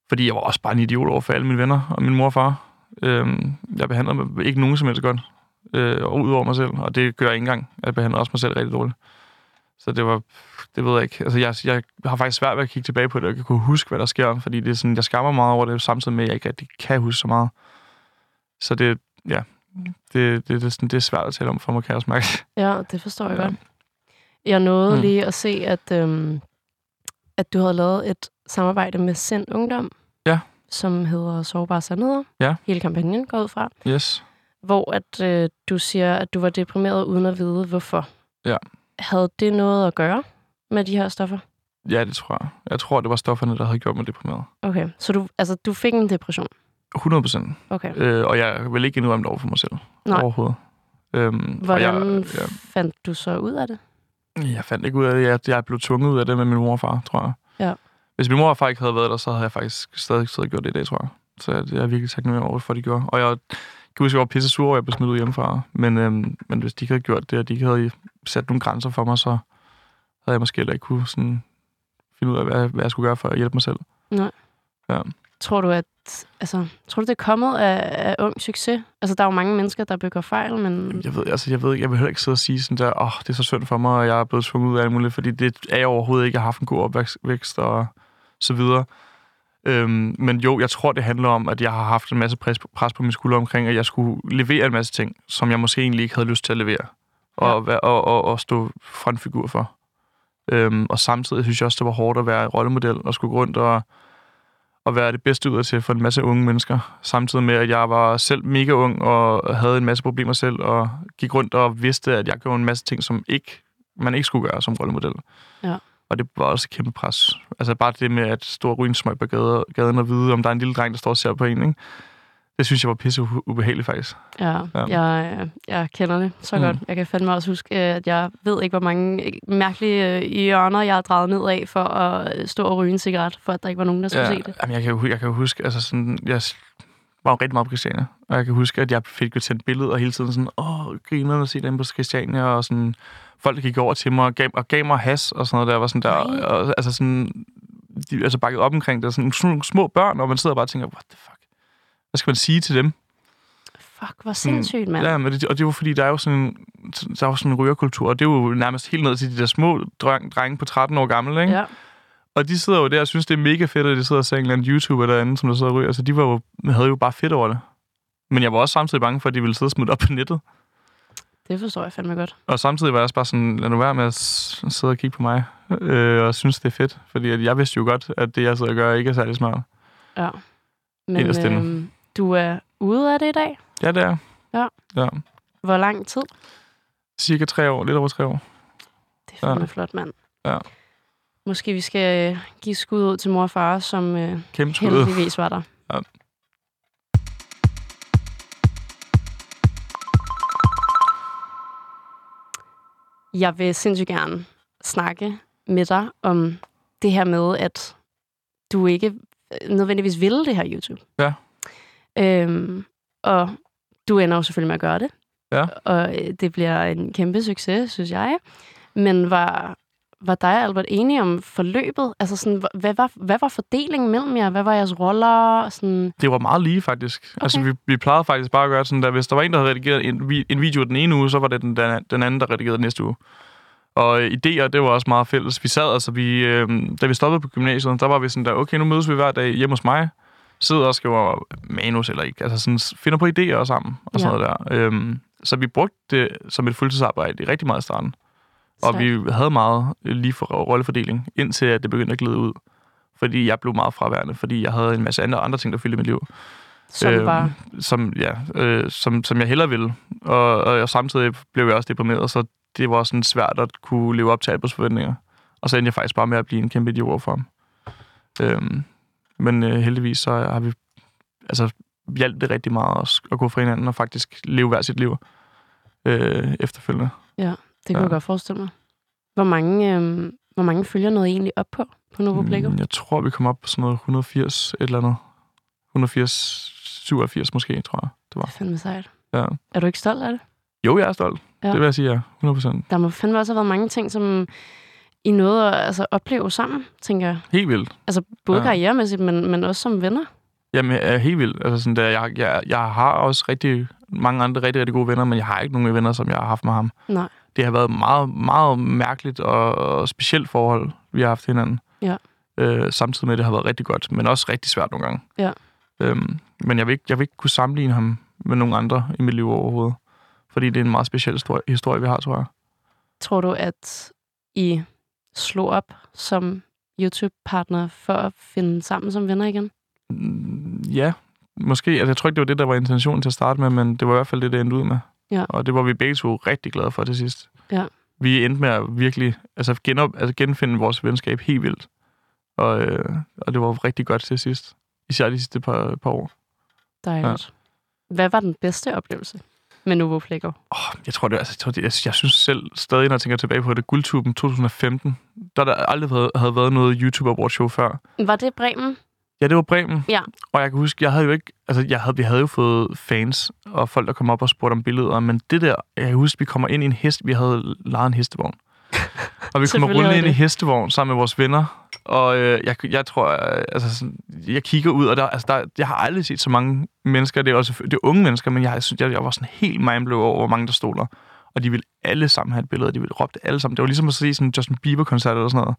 Fordi jeg var også bare en idiot over for alle mine venner og min mor og far. Øhm, jeg behandler mig ikke nogen som helst godt. Øh, og ud over mig selv. Og det gør jeg ikke engang. Jeg behandler også mig selv rigtig dårligt. Så det var, det ved jeg ikke. Altså, jeg, jeg har faktisk svært ved at kigge tilbage på det, og ikke kunne huske, hvad der sker. Fordi det er sådan, jeg skammer meget over det, samtidig med, at jeg ikke rigtig kan huske så meget. Så det, ja, det, det, det, er sådan, det er svært at tale om for mig, kan jeg også mærke. Ja, det forstår jeg Ja. godt. Jeg nåede Mm. lige at se, at, øhm, at du havde lavet et samarbejde med Sind Ungdom, Ja. som hedder Sårbare Sandheder. Ja. Hele kampagnen går ud fra. Yes. Hvor at, øh, du siger, at du var deprimeret uden at vide, hvorfor. Ja. Havde det noget at gøre med de her stoffer? Ja, det tror jeg. Jeg tror, det var stofferne, der havde gjort mig deprimeret. Okay, så du, altså, du fik en depression? 100 procent. Okay. Øh, og jeg vil ikke indrømme det over for mig selv. Nej. Overhovedet. Øhm, Hvordan jeg, jeg, fandt du så ud af det? Jeg fandt ikke ud af det. Jeg, jeg blev tvunget ud af det med min mor og far, tror jeg. Ja. Hvis min mor og far ikke havde været der, så havde jeg faktisk stadig siddet og gjort det i dag, tror jeg. Så jeg, jeg er virkelig taknemmelig over, for at de gjorde. Og jeg kan huske, jeg var pisse sur over, at jeg blev smidt ud hjemmefra. Men, øhm, men hvis de ikke havde gjort det, og de ikke havde sat nogle grænser for mig, så havde jeg måske heller ikke kunne sådan, finde ud af, hvad, hvad jeg skulle gøre for at hjælpe mig selv. Nej. Ja. Tror du, at altså, tror du, det er kommet af, af ung succes? Altså, der er jo mange mennesker, der begår fejl, men... Jeg ved, altså, jeg ved ikke, jeg vil heller ikke sidde og sige sådan der, åh, oh, det er så synd for mig, og jeg er blevet tvunget ud af alt muligt, fordi det er jeg overhovedet ikke. Jeg har haft en god opvækst og så videre. Øhm, men jo, jeg tror, det handler om, at jeg har haft en masse pres, pres på mine skuldre omkring, at jeg skulle levere en masse ting, som jeg måske egentlig ikke havde lyst til at levere. Og, ja. og, og, og stå frontfigur for. Øhm, og samtidig synes jeg også, det var hårdt at være rollemodel og skulle gå rundt og, og være det bedste ud til for en masse unge mennesker. Samtidig med, at jeg var selv mega ung og havde en masse problemer selv, og gik rundt og vidste, at jeg gjorde en masse ting, som ikke, man ikke skulle gøre som rollemodel. Ja. Og det var også et kæmpe pres. Altså bare det med at stå og ryge en smøg på gaden, og vide, om der er en lille dreng, der står og ser på en, ikke? Det synes jeg var pisse ubehageligt, faktisk. Ja, Ja. ja. Jeg, jeg kender det så Mm. godt. Jeg kan fandme også huske, at jeg ved ikke, hvor mange mærkelige øh, hjørner, jeg har drejet ned af for at øh, stå og ryge en cigaret, for at der ikke var nogen, der skulle se det. Jamen, jeg kan, jo, jeg kan huske, altså sådan, jeg var jo rigtig meget på Christiania, og jeg kan huske, at jeg fik jo tændt billeder og hele tiden sådan, åh, grinerne at se dem på Christiania, og sådan, folk, der gik over til mig og gav, og gav mig has og sådan noget der, var sådan der, Nej. og, altså sådan, de altså bakket op omkring det, sådan nogle små børn, og man sidder bare og tænker, what the fuck? Hvad skal man sige til dem? Fuck, hvor sindssygt, mand. Ja, men det, og det var fordi, der er jo sådan, der er jo sådan en rygerkultur, og det er jo nærmest helt ned til de der små dreng, drenge på 13 år gamle, ikke? Ja. Og de sidder jo der og synes, det er mega fedt, at de sidder og ser en eller anden YouTuber derinde, som der sidder og ryger. Så de var jo, havde jo bare fedt over det. Men jeg var også samtidig bange for, at de ville sidde og det op på nettet. Det forstår jeg fandme godt. Og samtidig var jeg også bare sådan, lad nu være med at sidde og kigge på mig, øh, og synes, det er fedt. Fordi jeg vidste jo godt, at det, jeg sidder og gør, ikke er særlig smart. Ja. Men øhm, du er ude af det i dag. Ja, det er. Ja. ja. Hvor lang tid? Cirka tre år, lidt over tre år. Det er fandme Ja. flot, mand. Ja. Måske vi skal øh, give skud ud til mor og far, som øh, heldigvis var der. Ja. Jeg vil sindssygt gerne snakke med dig om det her med, at du ikke øh, nødvendigvis ville det her YouTube. Ja. Øhm, og du ender jo selvfølgelig med at gøre det. Ja. Og øh, det bliver en kæmpe succes, synes jeg. Men var, var dig og Albert enige om forløbet? Altså sådan, hva- hvad var, hvad var fordelingen mellem jer? Hvad var jeres roller? Sådan, Det var meget lige, faktisk. Okay. Altså, vi, vi plejede faktisk bare at gøre sådan, at hvis der var en, der havde redigeret en, en video den ene uge, så var det den, den, den anden, der redigerede næste uge. Og øh, idéer, det var også meget fælles. Vi sad, altså vi, øh, da vi stoppede på gymnasiet, der var vi sådan der, okay, nu mødes vi hver dag hjemme hos mig, sidder og skriver manus eller ikke, altså sådan finder på idéer sammen og sådan Ja. noget der. Øhm, så vi brugte det som et fuldtidsarbejde i rigtig meget i starten. Og vi havde meget øh, lige for rollefordeling, indtil at det begyndte at glide ud. Fordi jeg blev meget fraværende, fordi jeg havde en masse andre, andre ting, der fyldte mit liv. Som Øhm, bare... som, ja, øh, som, som jeg hellere ville. Og, og, og samtidig blev jeg også deprimeret, så det var sådan svært at kunne leve op til Albers forventninger. Og så endte jeg faktisk bare med at blive en kæmpe idiot for ham. Øhm, men øh, heldigvis så har vi altså, hjælpt det rigtig meget at, at gå fra hinanden og faktisk leve hver sit liv øh, efterfølgende. Det kunne Ja. jeg godt forestille mig. Hvor mange, øhm, hvor mange følger noget egentlig op på, på Novo Plego? Mm, Jeg tror, vi kom op på sådan noget 180 et eller andet. 180, 87 måske, tror jeg, det Det er var. fandme sejt. Ja. Er du ikke stolt af det? Jo, jeg er stolt. Ja. Det vil jeg sige, ja. 100% Der må fandme også have været mange ting, som I nåede at altså, opleve sammen, tænker jeg. Helt vildt. Altså både. Ja. karrieremæssigt, men, men også som venner. Jamen, jeg er helt vildt. Altså, sådan der, jeg, jeg, jeg har også rigtig mange andre rigtig, rigtig gode venner, men jeg har ikke nogen venner, som jeg har haft med ham. Nej. Det har været meget, meget mærkeligt og, og specielt forhold, vi har haft hinanden. Ja. Øh, samtidig med, at det har været rigtig godt, men også rigtig svært nogle gange. Ja. Øhm, men jeg vil, ikke, jeg vil ikke kunne sammenligne ham med nogen andre i mit liv overhovedet. Fordi det er en meget speciel historie, historie vi har, tror jeg. Tror du, at I slog op som YouTube-partner for at finde sammen som venner igen? Mm, Ja, måske. Altså, jeg tror ikke, det var det, der var intentionen til at starte med, men det var i hvert fald det, det endte ud med. Ja. Og det var vi begge to rigtig glade for til sidst. Ja. Vi endte med at virkelig altså genop, altså genfinde vores venskab helt vildt. Og, øh, og det var rigtig godt til sidst. Især de sidste par, par år. Dejligt. Ja. Hvad var den bedste oplevelse med Novo Plego? Oh, jeg tror, det, altså, jeg, tror det, jeg, jeg synes selv stadig, når jeg tænker tilbage på det, Guldtuben 2015, der der aldrig været, havde været noget YouTube Award show før. Var det Bremen? Ja, det var Bremen. Ja. Og jeg kan huske, jeg havde jo ikke... Altså, jeg havde, vi havde jo fået fans og folk, der kom op og spurgte om billeder, men det der... Jeg kan huske, vi kommer ind i en hest... Vi havde lejet en hestevogn. og vi kommer havde ind i hestevogn sammen med vores venner. Og øh, jeg, jeg tror... øh, Altså, sådan, jeg kigger ud, og der, altså, der, jeg har aldrig set så mange mennesker. Det er, også, det er unge mennesker, men jeg, jeg, synes, jeg, jeg var sådan helt mindblown over, hvor mange der stod der. Og de ville alle sammen have et billede, og de ville råbe alle sammen. Det var ligesom at se sådan en Justin Bieber-koncert eller sådan noget.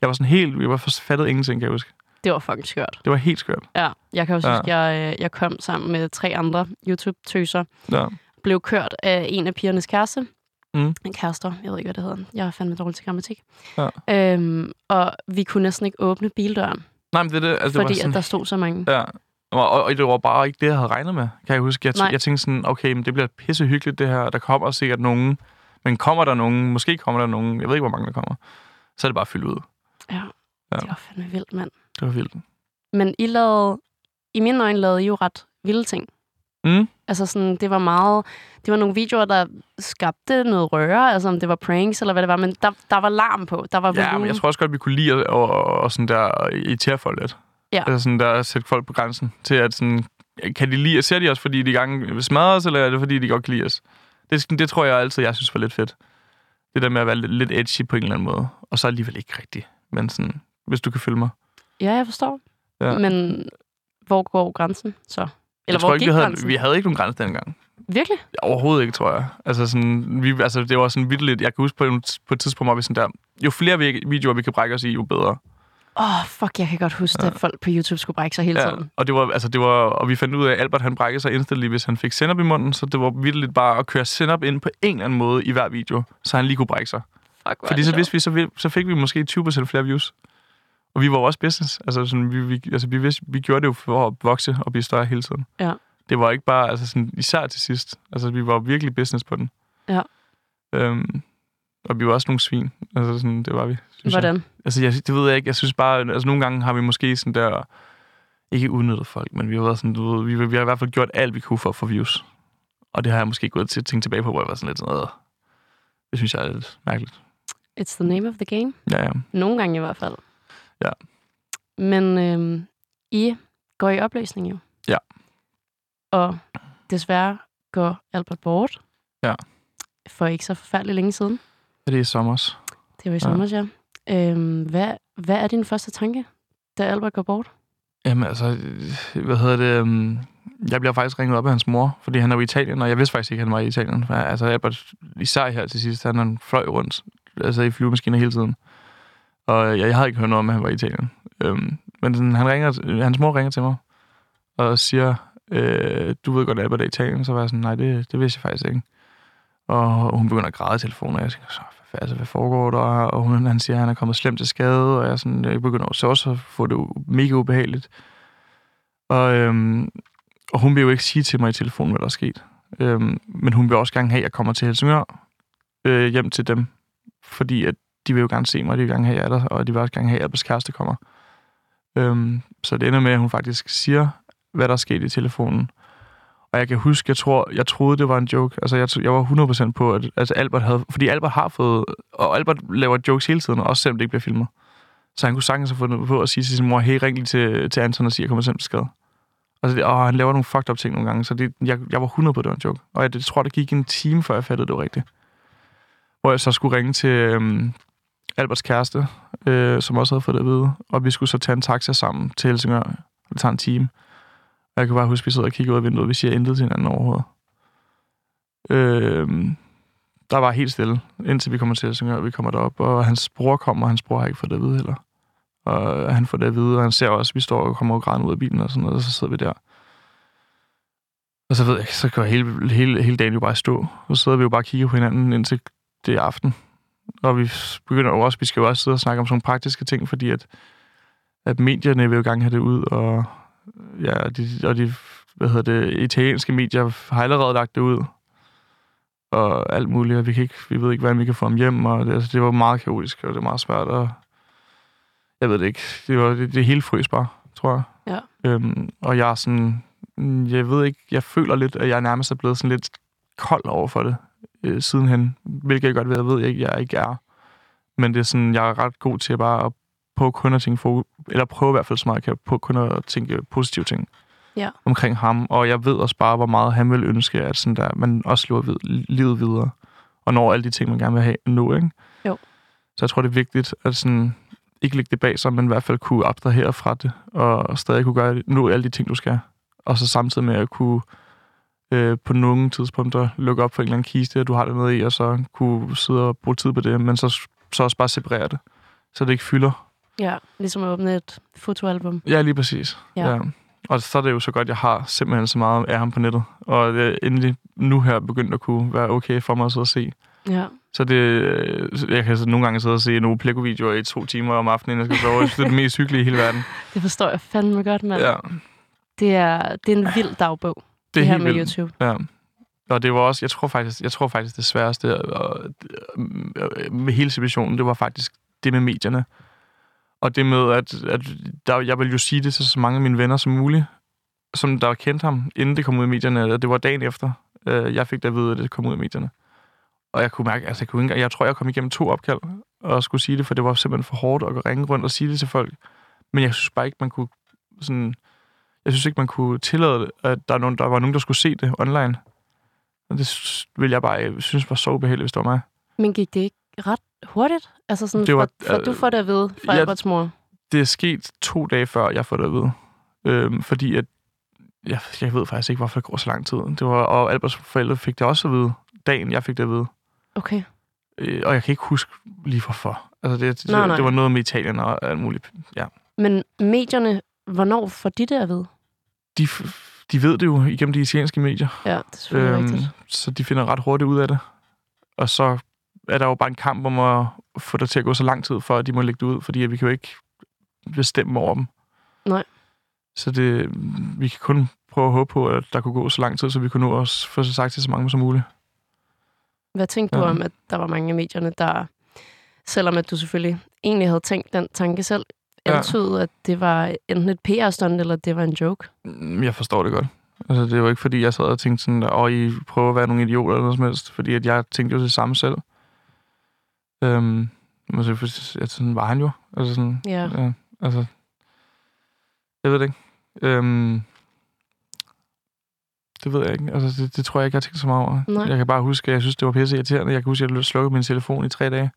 Jeg var sådan helt... Jeg var fattet ingenting, kan jeg huske. Det var fucking skørt. Det var helt skørt. Ja, jeg kan også Ja. huske, jeg, øh, jeg kom sammen med tre andre YouTube-tøser. Ja. Blev kørt af en af pigernes kæreste. Mm. En kærester, jeg ved ikke, hvad det hedder. Jeg er fandme dårlig til grammatik. Ja. Øhm, og vi kunne næsten ikke åbne bildøren, Nej, men det, er det, altså, fordi det var sådan, at der stod så mange. Ja. Og, og, og det var bare ikke det, jeg havde regnet med, kan jeg huske. Jeg, t- jeg tænkte sådan, okay, men det bliver pisse hyggeligt det her, der kommer sikkert nogen. Men kommer der nogen? Måske kommer der nogen. Jeg ved ikke, hvor mange der kommer. Så er det bare fyldt ud. Ja, Ja. det var fandme vildt, mand. Det var vildt. Men I lavede, i mine øjne lavede I jo ret vilde ting. Mm. Altså sådan, det var meget, det var nogle videoer, der skabte noget røre, altså om det var pranks eller hvad det var, men der, der var larm på, der var Ja, volumen. men jeg tror også godt, vi kunne lide at, og, og sådan der irritere folk lidt. Ja. Altså sådan der sætte folk på grænsen til at sådan, kan de lide, ser de os, fordi de gang vil smadre os, eller er det, fordi de godt kan lide os? Det, det tror jeg altid, jeg synes var lidt fedt. Det der med at være lidt, lidt edgy på en eller anden måde. Og så alligevel ikke rigtigt. Men sådan, hvis du kan følge mig. Ja, jeg forstår. Ja. Men hvor går grænsen så? Eller jeg hvor tror ikke, gik vi havde, grænsen? vi havde ikke nogen grænse dengang. Virkelig? Overhovedet ikke, tror jeg. Altså, sådan, vi, altså det var sådan vildt Jeg kan huske på, en, på et tidspunkt, hvor vi sådan der, jo flere vi- videoer, vi kan brække os i, jo bedre. Åh, oh, fuck, jeg kan godt huske, ja. at folk på YouTube skulle brække sig hele Ja, tiden. og, det var, altså, det var, og vi fandt ud af, at Albert han brækkede sig instantly, hvis han fik sennep i munden, så det var vildt bare at køre sennep ind på en eller anden måde i hver video, så han lige kunne brække sig. Fuck, Fordi så, vidste vi, så, vi, så fik vi måske 20% flere views. Og vi var jo også business. Altså, sådan, vi, vi, altså, vi, vidste, vi gjorde det jo for at vokse og blive større hele tiden. Ja. Det var ikke bare, altså sådan, især til sidst. Altså, vi var virkelig business på den. Ja. Øhm, og vi var også nogle svin. Altså, sådan, det var vi. Synes Jeg. Hvordan? Altså, jeg, det ved jeg ikke. Jeg synes bare, altså nogle gange har vi måske sådan der, ikke udnyttet folk, men vi har været sådan, du ved, vi, vi har i hvert fald gjort alt, vi kunne for at få views. Og det har jeg måske gået til at tænke tilbage på, hvor jeg var sådan lidt sådan noget. Det synes jeg er lidt mærkeligt. It's the name of the game. Ja, ja. Nogle gange i hvert fald. Ja. Men øhm, I går i opløsning jo. Ja. Og desværre går Albert bort. Ja. For ikke så forfærdeligt længe siden. Er det i sommer? Det var i Ja. sommer, ja. Øhm, hvad, hvad er din første tanke, da Albert går bort? Jamen altså, øh, hvad hedder det? Um, jeg bliver faktisk ringet op af hans mor, fordi han er i Italien, og jeg vidste faktisk ikke, at han var i Italien. Altså, Albert, især her til sidst, han, han fløj rundt altså i flyvemaskiner hele tiden. Og jeg, jeg havde ikke hørt noget om, at han var i Italien. Øhm, men sådan, han ringer, hans mor ringer til mig og siger, øh, du ved godt, at Albert er i Italien. Så var jeg sådan, nej, det, det vidste jeg faktisk ikke. Og hun begynder at græde i telefonen, og jeg tænker, så, hvad, altså, hvad foregår der? Og hun, han siger, at han er kommet slemt til skade, og jeg, sådan, jeg begynder så også at få det mega ubehageligt. Og, øhm, og hun vil jo ikke sige til mig i telefonen, hvad der er sket. Øhm, men hun vil også gerne have, at jeg kommer til Helsingør øh, hjem til dem. Fordi at de vil jo gerne se mig, de vil gerne have, jer der, og de vil også gerne have, at Albers kæreste kommer. Øhm, så det ender med, at hun faktisk siger, hvad der er sket i telefonen. Og jeg kan huske, jeg, tror, jeg troede, det var en joke. Altså, jeg, jeg var 100% på, at altså Albert havde... Fordi Albert har fået... Og Albert laver jokes hele tiden, også selvom det ikke bliver filmet. Så han kunne sagtens have fundet på at sige til sin mor, hey, ring lige til, til Anton og sige, at jeg kommer selv til skade. Altså, det, og han laver nogle fucked up ting nogle gange, så det, jeg, jeg var 100 på, at det var en joke. Og jeg det, tror, det gik en time, før jeg fattede, det var rigtigt. Hvor jeg så skulle ringe til øhm, Alberts kæreste, øh, som også havde fået det at vide, og vi skulle så tage en taxa sammen til Helsingør. Det tager en time. Og jeg kan bare huske, at vi sidder og kigger ud af vinduet, vi siger intet til hinanden overhovedet. Øh, der var helt stille, indtil vi kommer til Helsingør, vi kommer derop, og hans bror kommer, og hans bror har ikke fået det at vide heller. Og han får det at vide, og han ser også, at vi står og kommer og græder ud af bilen og sådan noget, og så sidder vi der. Og så ved jeg så går hele, hele, hele dagen jo bare stå. Og så sidder vi jo bare og kigger på hinanden indtil det er aften. Og vi begynder jo også, vi skal jo også sidde og snakke om sådan nogle praktiske ting, fordi at, at medierne vil jo gerne have det ud, og, ja, de, og de hvad hedder det, italienske medier har allerede lagt det ud. Og alt muligt, og vi, kan ikke, vi ved ikke, hvordan vi kan få ham hjem, og det, altså, det var meget kaotisk, og det var meget svært, og jeg ved det ikke. Det, var, det, det hele frøs bare, tror jeg. Ja. Øhm, og jeg er sådan, jeg ved ikke, jeg føler lidt, at jeg nærmest er blevet sådan lidt kold over for det øh, sidenhen, hvilket jeg godt ved, jeg ved, jeg, jeg ikke er. Men det er sådan, jeg er ret god til bare at prøve kun at tænke, for, eller prøve i hvert fald så meget, jeg kan på kun at tænke positive ting Ja. omkring ham. Og jeg ved også bare, hvor meget han vil ønske, at sådan der, man også lever vid- livet videre. Og når alle de ting, man gerne vil have nu, ikke? Jo. Så jeg tror, det er vigtigt, at sådan, ikke lægge det bag sig, men i hvert fald kunne abstrahere fra det, og stadig kunne gøre nu alle de ting, du skal. Og så samtidig med at kunne øh, på nogle tidspunkter lukke op for en eller anden kiste, du har det med i, og så kunne sidde og bruge tid på det, men så, så også bare separere det, så det ikke fylder. Ja, ligesom at åbne et fotoalbum. Ja, lige præcis. Ja. ja. Og så er det jo så godt, jeg har simpelthen så meget af ham på nettet, og det er endelig nu her begyndt at kunne være okay for mig at sidde og se. Ja. Så det, øh, jeg kan så nogle gange sidde og se nogle Plego-videoer i to timer om aftenen, inden jeg skal sove. Det er det mest hyggelige i hele verden. Det forstår jeg fandme godt, mand. Ja, Det, er, det er en vild dagbog, det, det det er her helt med vildt. YouTube. Ja. Og det var også, jeg tror faktisk, jeg tror faktisk det sværeste og, øh, med hele situationen, det var faktisk det med medierne. Og det med, at, at der, jeg vil jo sige det til så mange af mine venner som muligt, som der kendte ham, inden det kom ud i medierne, og det var dagen efter, øh, jeg fik da at vide, at det kom ud i medierne. Og jeg kunne mærke, altså jeg, kunne ikke, jeg tror, jeg kom igennem to opkald og skulle sige det, for det var simpelthen for hårdt at ringe rundt og sige det til folk. Men jeg synes bare ikke, man kunne sådan... Jeg synes ikke, man kunne tillade, at der, er nogen, der var nogen, der skulle se det online. Og det s- vil jeg bare synes var så ubehageligt, hvis det var mig. Men gik det ikke ret hurtigt? Altså sådan, Det var- var, fra, fra du får det at vide fra Ja. Alberts mor. Det er sket to dage før, jeg får det at vide. Øhm, fordi at, jeg, jeg ved faktisk ikke, hvorfor det går så lang tid. Det var, og Alberts forældre fik det også at vide, dagen jeg fik det at vide. Okay. Øh, og jeg kan ikke huske lige hvorfor. Altså, det, det, Nej, nej. det var noget med Italien og alt muligt. Ja. Men medierne, hvornår får de det at vide? De, de ved det jo igennem de italienske medier. Ja, det er øhm, rigtigt. så de finder ret hurtigt ud af det. Og så er der jo bare en kamp om at få det til at gå så lang tid, for at de må lægge det ud, fordi vi kan jo ikke bestemme over dem. Nej. Så det, vi kan kun prøve at håbe på, at der kunne gå så lang tid, så vi kunne nå at få så sagt til så mange som muligt. Hvad tænkte du Ja. om, at der var mange af medierne, der, selvom at du selvfølgelig egentlig havde tænkt den tanke selv, Ja. antydede, at det var enten et PR-stunt, eller det var en joke? Mm, Jeg forstår det godt. Altså, det var ikke, fordi jeg sad og tænkte sådan, at I prøver at være nogle idioter eller noget som helst, fordi at jeg tænkte jo det samme selv. Øhm, men så, for- at sådan var han jo. Altså sådan, Ja. ja, altså, jeg ved det ikke. Øhm, det ved jeg ikke. Altså, det, det tror jeg ikke, jeg har tænkt så meget over. Nej. Jeg kan bare huske, at jeg synes, det var pisse irriterende. Jeg kan huske, at jeg slukkede min telefon i tre dage.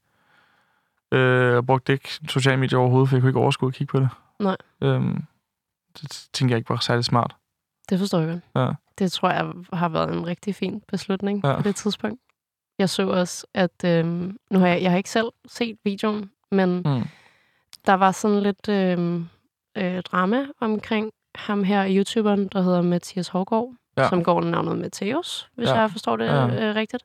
Øh, jeg brugte ikke sociale medier overhovedet, for jeg kunne ikke overskue at kigge på det. Nej. Øhm, det tænker jeg ikke var særlig smart. Det forstår jeg godt. Ja. Det tror jeg har været en rigtig fin beslutning Ja. på det tidspunkt. Jeg så også, at øhm, nu har jeg, jeg har ikke selv set videoen, men Mm. der var sådan lidt øhm, øh, drama omkring ham her, YouTuberen, der hedder Mathias Hårgaard, Ja. som går under navnet Mateus, hvis ja. jeg forstår det Ja. øh, rigtigt.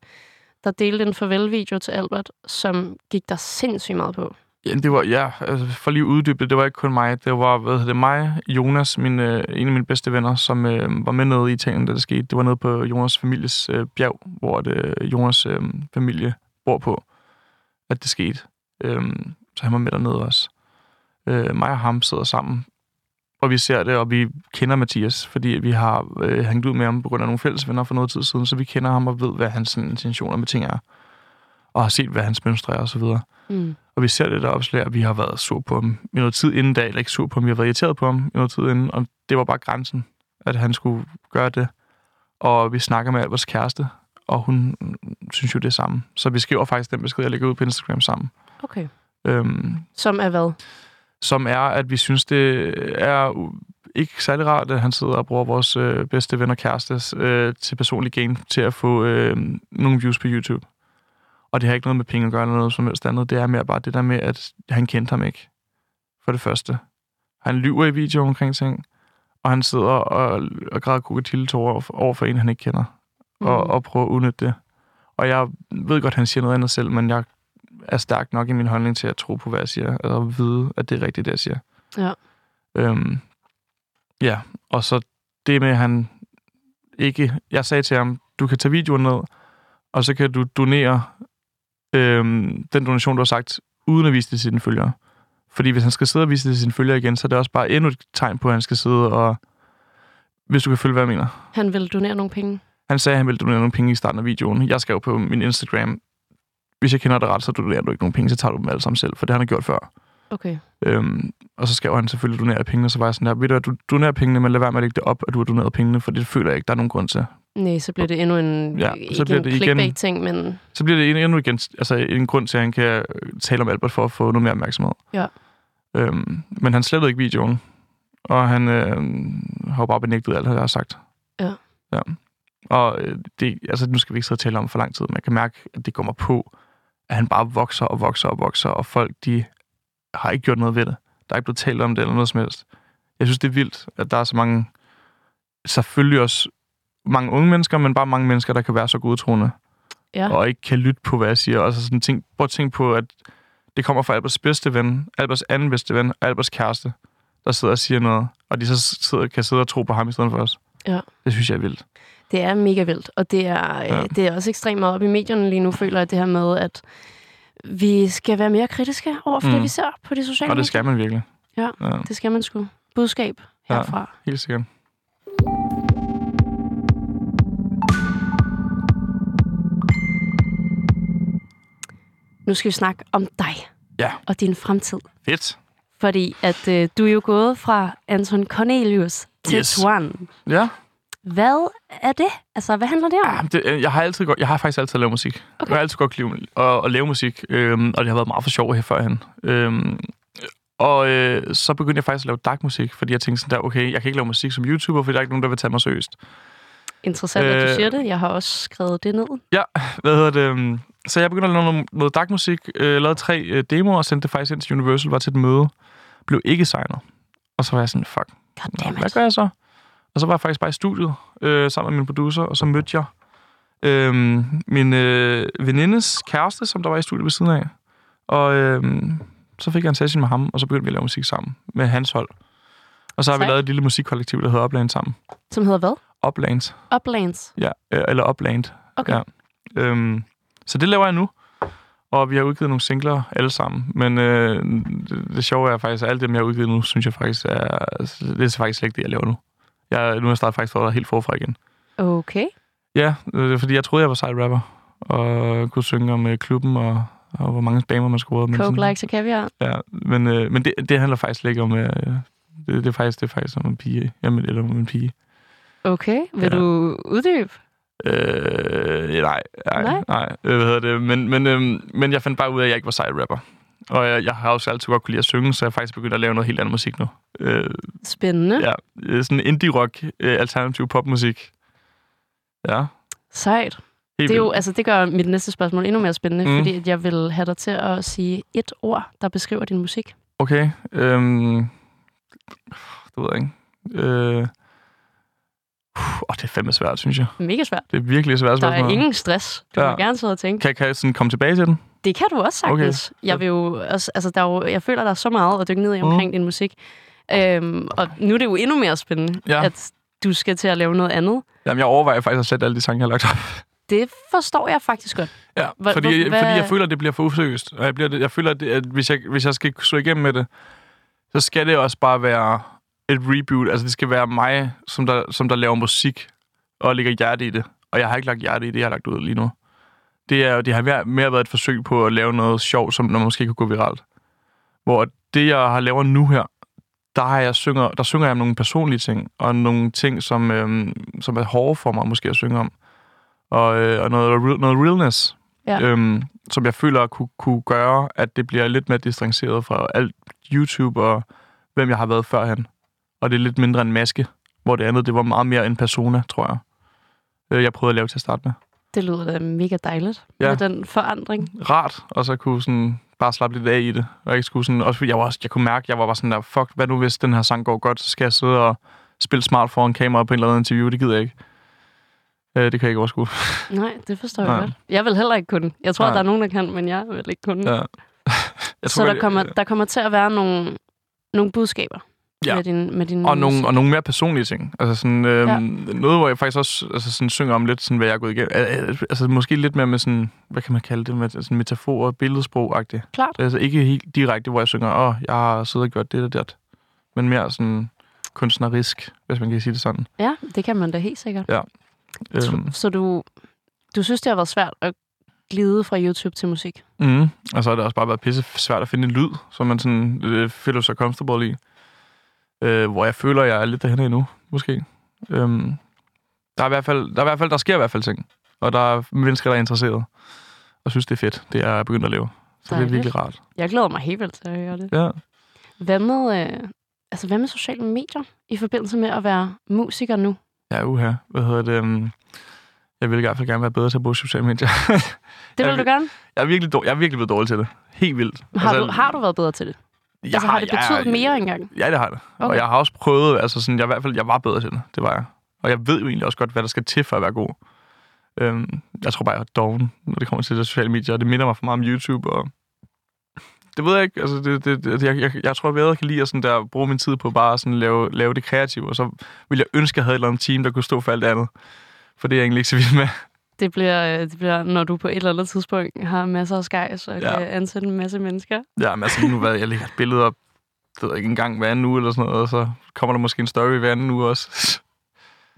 Der delte en farvelvideo til Albert, som gik der sindssygt meget på. Ja, det var, ja, altså, for lige at uddybe det, det var ikke kun mig. Det var, hvad hedder det, mig, Jonas, min, øh, en af mine bedste venner, som øh, var med nede i Italien, da det skete. Det var nede på Jonas' families øh, bjerg, hvor det, øh, Jonas' øh, familie bor på, at det skete. Øh, så han var med dernede også. Øh, mig og ham sidder sammen, og vi ser det, og vi kender Mathias, fordi vi har øh, hængt ud med ham på grund af nogle fælles venner for noget tid siden, så vi kender ham og ved, hvad hans intentioner med ting er, og har set, hvad hans mønstre er og så videre. Mm. Og vi ser det der opslag, og vi har været sur på ham i noget tid inden dag, eller ikke sur på ham, vi har været irriteret på ham i noget tid inden, og det var bare grænsen, at han skulle gøre det. Og vi snakker med vores kæreste, og hun synes jo det samme. Så vi skriver faktisk den besked, jeg lægger ud på Instagram sammen. Okay. Øhm, Som er hvad? Som er, at vi synes, det er ikke særlig rart, at han sidder og bruger vores øh, bedste ven og kæreste øh, til personlig gain, til at få øh, nogle views på YouTube. Og det har ikke noget med penge at gøre, eller noget som helst andet. Det er mere bare det der med, at han kendte ham ikke. For det første. Han lyver i videoen omkring ting, og han sidder og, og græder krokodilletårer over, for- en, han ikke kender, mm. og, og prøver at udnytte det. Og jeg ved godt, han siger noget andet selv, men jeg er stærk nok i min holdning til at tro på, hvad jeg siger, og vide, at det er rigtigt, det jeg siger. Ja. Øhm, ja, og så det med, at han ikke... Jeg sagde til ham, du kan tage videoen ned, og så kan du donere øhm, den donation, du har sagt, uden at vise det til sine følgere. Fordi hvis han skal sidde og vise det til sine følgere igen, så er det også bare endnu et tegn på, at han skal sidde og... Hvis du kan følge, hvad jeg mener. Han vil donere nogle penge. Han sagde, at han ville donere nogle penge i starten af videoen. Jeg skrev på min Instagram, hvis jeg kender det ret, så donerer du ikke nogen penge, så tager du dem alle sammen selv, for det har han gjort før. Okay. Øhm, og så skrev han selvfølgelig, donere pengene, så var jeg sådan der, ved du, du donerer pengene, men lad være med at lægge det op, at du har doneret pengene, for det føler jeg ikke, der er nogen grund til. Nej, så bliver det endnu en, Ja, så bliver en det igen- clickbait-ting, men Så bliver det endnu- endnu igen, altså en grund til, at han kan øh, tale om Albert for at få noget mere opmærksomhed. Ja. Øhm, men han slettede ikke videoen, og han øh, har jo bare benægtet alt, hvad jeg har sagt. Ja. ja. Og øh, det, altså, nu skal vi ikke sidde og tale om for lang tid, men jeg kan mærke, at det kommer på, at han bare vokser og vokser og vokser, og folk, de har ikke gjort noget ved det. Der er ikke blevet talt om det eller noget som helst. Jeg synes, det er vildt, at der er så mange, selvfølgelig også mange unge mennesker, men bare mange mennesker, der kan være så godtroende, ja. og ikke kan lytte på, hvad jeg siger. Og så sådan tænk, prøv at tænke på, at det kommer fra Alberts bedste ven, Alberts anden bedste ven, Alberts kæreste, der sidder og siger noget, og de så sidder, kan sidde og tro på ham i stedet for os. Ja. Det synes jeg er vildt. Det er mega vildt, og det er, ja. Ja. øh, det er også ekstremt meget op i medierne lige nu, føler jeg det her med, at vi skal være mere kritiske over for mm. det, vi ser på de sociale Og det skal man virkelig. Ja. ja Det skal man sgu. Budskab Ja. herfra. helt sikkert. Nu skal vi snakke om dig Ja. og din fremtid. Fedt. Fordi at øh, du er jo gået fra Anton Cornelius til Yes. Tuan. Ja. Hvad er det? Altså, hvad handler det om? ja det, øh, jeg, har altid godt, jeg har faktisk altid lavet musik. Okay. Jeg har altid godt lide at, at lave musik, øhm, og det har været meget for sjov her førhen. Øhm, og øh, så begyndte jeg faktisk at lave dark-musik, fordi jeg tænkte sådan der, okay, jeg kan ikke lave musik som YouTuber, fordi der er ikke nogen, der vil tage mig seriøst. Interessant, at du Øh, siger det. Jeg har også skrevet det ned. Ja, hvad hedder det? Så jeg begyndte at lave noget, noget dark-musik, øh, lavede tre øh, demoer og sendte det faktisk ind til Universal, var til et møde, blev ikke signet. Og så var jeg sådan, fuck, Goddammit. hvad gør jeg så? Og så var jeg faktisk bare i studiet øh, sammen med min producer, og så mødte jeg øh, min øh, venindes kæreste, som der var i studiet ved siden af. Og øh, så fik jeg en session med ham, og så begyndte vi at lave musik sammen med hans hold. Og så har vi lavet et lille musikkollektiv, der hedder Upland sammen. Som hedder hvad? Uplands. Uplands. Ja, øh, eller Upland. Okay. Ja. Øhm, så det laver jeg nu. Og vi har udgivet nogle singler alle sammen. Men øh, det, det sjove er faktisk, at alt det, jeg har udgivet nu, synes jeg faktisk er... Det er faktisk slet ikke det, jeg laver nu. Jeg, nu er jeg startet faktisk for helt forfra igen. Okay. Ja, øh, det er fordi jeg troede, jeg var sej rapper. Og kunne synge om øh, klubben og, og hvor mange spammer man skulle men Coke sådan- likes og caviar. Ja, men, øh, men det, det handler faktisk ikke om... Øh, det, det, er faktisk, det er faktisk om en pige. Jamen, eller om en pige. Okay. Vil Ja. du uddybe? Øh, nej, nej, Nej? nej. øh, hvad hedder det? Men, men, øhm, men jeg fandt bare ud af, at jeg ikke var sej rapper. Og jeg, jeg har også altid godt kunne lide at synge, så jeg er faktisk begyndt at lave noget helt andet musik nu. Øh, Spændende. ja, øh, sådan indie-rock, øh, alternativ popmusik. Ja, Sejt. helt Det, er jo, altså, det gør mit næste spørgsmål endnu mere spændende, mm. Fordi at jeg vil have dig til at sige et ord, der beskriver din musik. Okay. Øhm, det ved jeg ikke. Øh, åh, det er fandme svært, synes jeg. Mega svært. Det er virkelig svært Der er spørgsmål. ingen stress. Du Ja. må gerne sidde og tænke. Kan, kan jeg sådan komme tilbage til den? Det kan du også sagtens. Okay. Jeg, vil jo også, altså, der er jo, jeg føler, der er så meget at dykke ned i omkring mm. din musik. Øhm, og nu er det jo endnu mere spændende, Ja. at du skal til at lave noget andet. Jamen, jeg overvejer faktisk at sætte alle de sange, jeg har lagt op. Det forstår jeg faktisk godt. Ja, Hva- fordi, hvad? fordi jeg føler, at det bliver for useriøst. Og jeg, bliver, jeg føler, at, det, at hvis, jeg, hvis jeg skal slå igennem med det, så skal det også bare være et reboot. Altså, det skal være mig, som der, som der laver musik og lægger hjerte i det. Og jeg har ikke lagt hjerte i det, jeg har lagt ud lige nu. Det, er, det har mere, mere været et forsøg på at lave noget sjovt, som der måske kan gå viralt. Hvor det, jeg har lavet nu her, der, har jeg synger, der synger jeg om nogle personlige ting, og nogle ting, som, øhm, som er hårde for mig måske at synge om. Og, øh, og noget, noget realness, Ja. øhm, som jeg føler kunne, kunne gøre, at det bliver lidt mere distanceret fra alt YouTube og hvem jeg har været førhen. Og det er lidt mindre en maske, hvor det andet, det var meget mere en persona, tror jeg. Øh, Jeg prøvede at lave til at starte med. Det lyder da mega dejligt Ja. med den forandring. Rart, og så kunne sådan bare slappe lidt af i det. Og ikke skulle sådan, også fordi jeg, var, jeg kunne mærke, jeg var bare sådan der, fuck, hvad nu hvis den her sang går godt, så skal jeg sidde og spille smart foran kamera på en eller anden interview. Det gider jeg ikke. Øh, det kan jeg ikke overskue. Nej, det forstår jeg Nej. godt. Jeg vil heller ikke kunne. Jeg tror, Nej. der er nogen, der kan, men jeg vil ikke kunne. Ja. Jeg Så der godt, kommer, der kommer til at være nogle, nogle budskaber Ja. med din, med din og, nogle, og nogle mere personlige ting. Altså sådan, øhm, Ja. ja. noget, hvor jeg faktisk også altså sådan, synger om lidt, sådan, hvad jeg er gået igennem. Al- al- Altså måske lidt mere med sådan, hvad kan man kalde det, med sådan metafor og billedsprog-agtigt. Klart. Altså ikke helt direkte, hvor jeg synger, åh, oh, jeg har siddet og gjort det og det. Men mere sådan kunstnerisk, hvis man kan sige det sådan. Ja, det kan man da helt sikkert. Øhm, Så du, du synes, det har været svært at glide fra YouTube til musik? mm, og så har det også bare været pisse svært at finde en lyd, som man sådan øh, føler sig comfortable i. Øh, hvor jeg føler, jeg er lidt derhen endnu, måske. Øhm, der er i hvert fald, der, er i hvert fald, der sker i hvert fald ting. Og der er mennesker, der er interesseret. Og synes, det er fedt, det er begyndt at lave. Så det Dejligt. er virkelig rart. Jeg glæder mig helt vildt til at høre det. Ja. Hvad med, øh, altså, hvad med sociale medier i forbindelse med at være musiker nu? Ja, uha. Hvad hedder det? Um, jeg vil i hvert fald gerne være bedre til at bruge sociale medier. Det vil Jeg du gerne. jeg, er virkelig, dårlig, jeg er virkelig blevet dårlig til det. Helt vildt. Har, du, har du været bedre til det? Jeg altså, har det betydet mere engang? Ja, det har det. Okay. Og jeg har også prøvet, altså sådan, jeg, i hvert fald, jeg var bedre til det. Det var jeg. Og jeg ved jo egentlig også godt, hvad der skal til for at være god. Øhm, jeg tror bare, jeg er doven, når det kommer til de sociale medier. Det minder mig for meget om YouTube, og det ved jeg ikke. Altså, det, det, det, jeg, jeg, jeg tror, jeg bedre kan lide at sådan der, bruge min tid på bare at sådan lave, lave det kreative, og så vil jeg ønske, at jeg havde et eller andet team, der kunne stå for alt det andet. For det er jeg egentlig ikke så vild med. Det bliver, øh, det bliver, når du på et eller andet tidspunkt har masser af skejs og Ja. kan ansætte en masse mennesker. Ja, men altså lige nu, hvad, jeg lægger et billede op, det ved ikke engang hver anden uge eller sådan noget, og så kommer der måske en story hver anden uge også.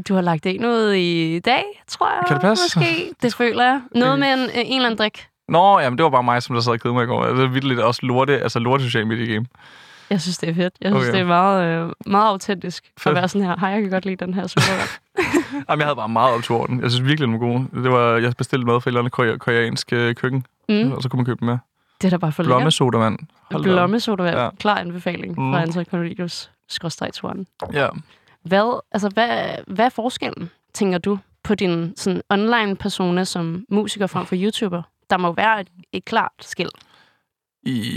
Du har lagt en ud i dag, tror jeg. Kan det passe? Måske. Det føler jeg. Noget med en, en eller anden drik. Nå, jamen det var bare mig, som der sad og kedede mig i går. Altså, det er vildt også lorte, altså lorte social media game. Jeg synes, det er fedt. Jeg synes, Okay. det er meget, øh, meget autentisk Fedt. at være sådan her. Hej, jeg kan godt lide den her sodavand. Jamen, jeg havde bare meget op til orden. Jeg synes virkelig, den var gode. Det var, jeg bestilte mad fra et eller andet korea- koreansk øh, køkken, Mm. og så kunne man købe dem med. Det er da bare for lækkert. Blommesodavand. Blommesodavand. Ja. Klar anbefaling Mm. fra Anton Cornelius, skråstreg Toren. Ja. Hvad, altså, hvad, hvad er forskellen, tænker du, på din sådan, online persona som musiker frem for YouTuber? Der må være et, et klart skil.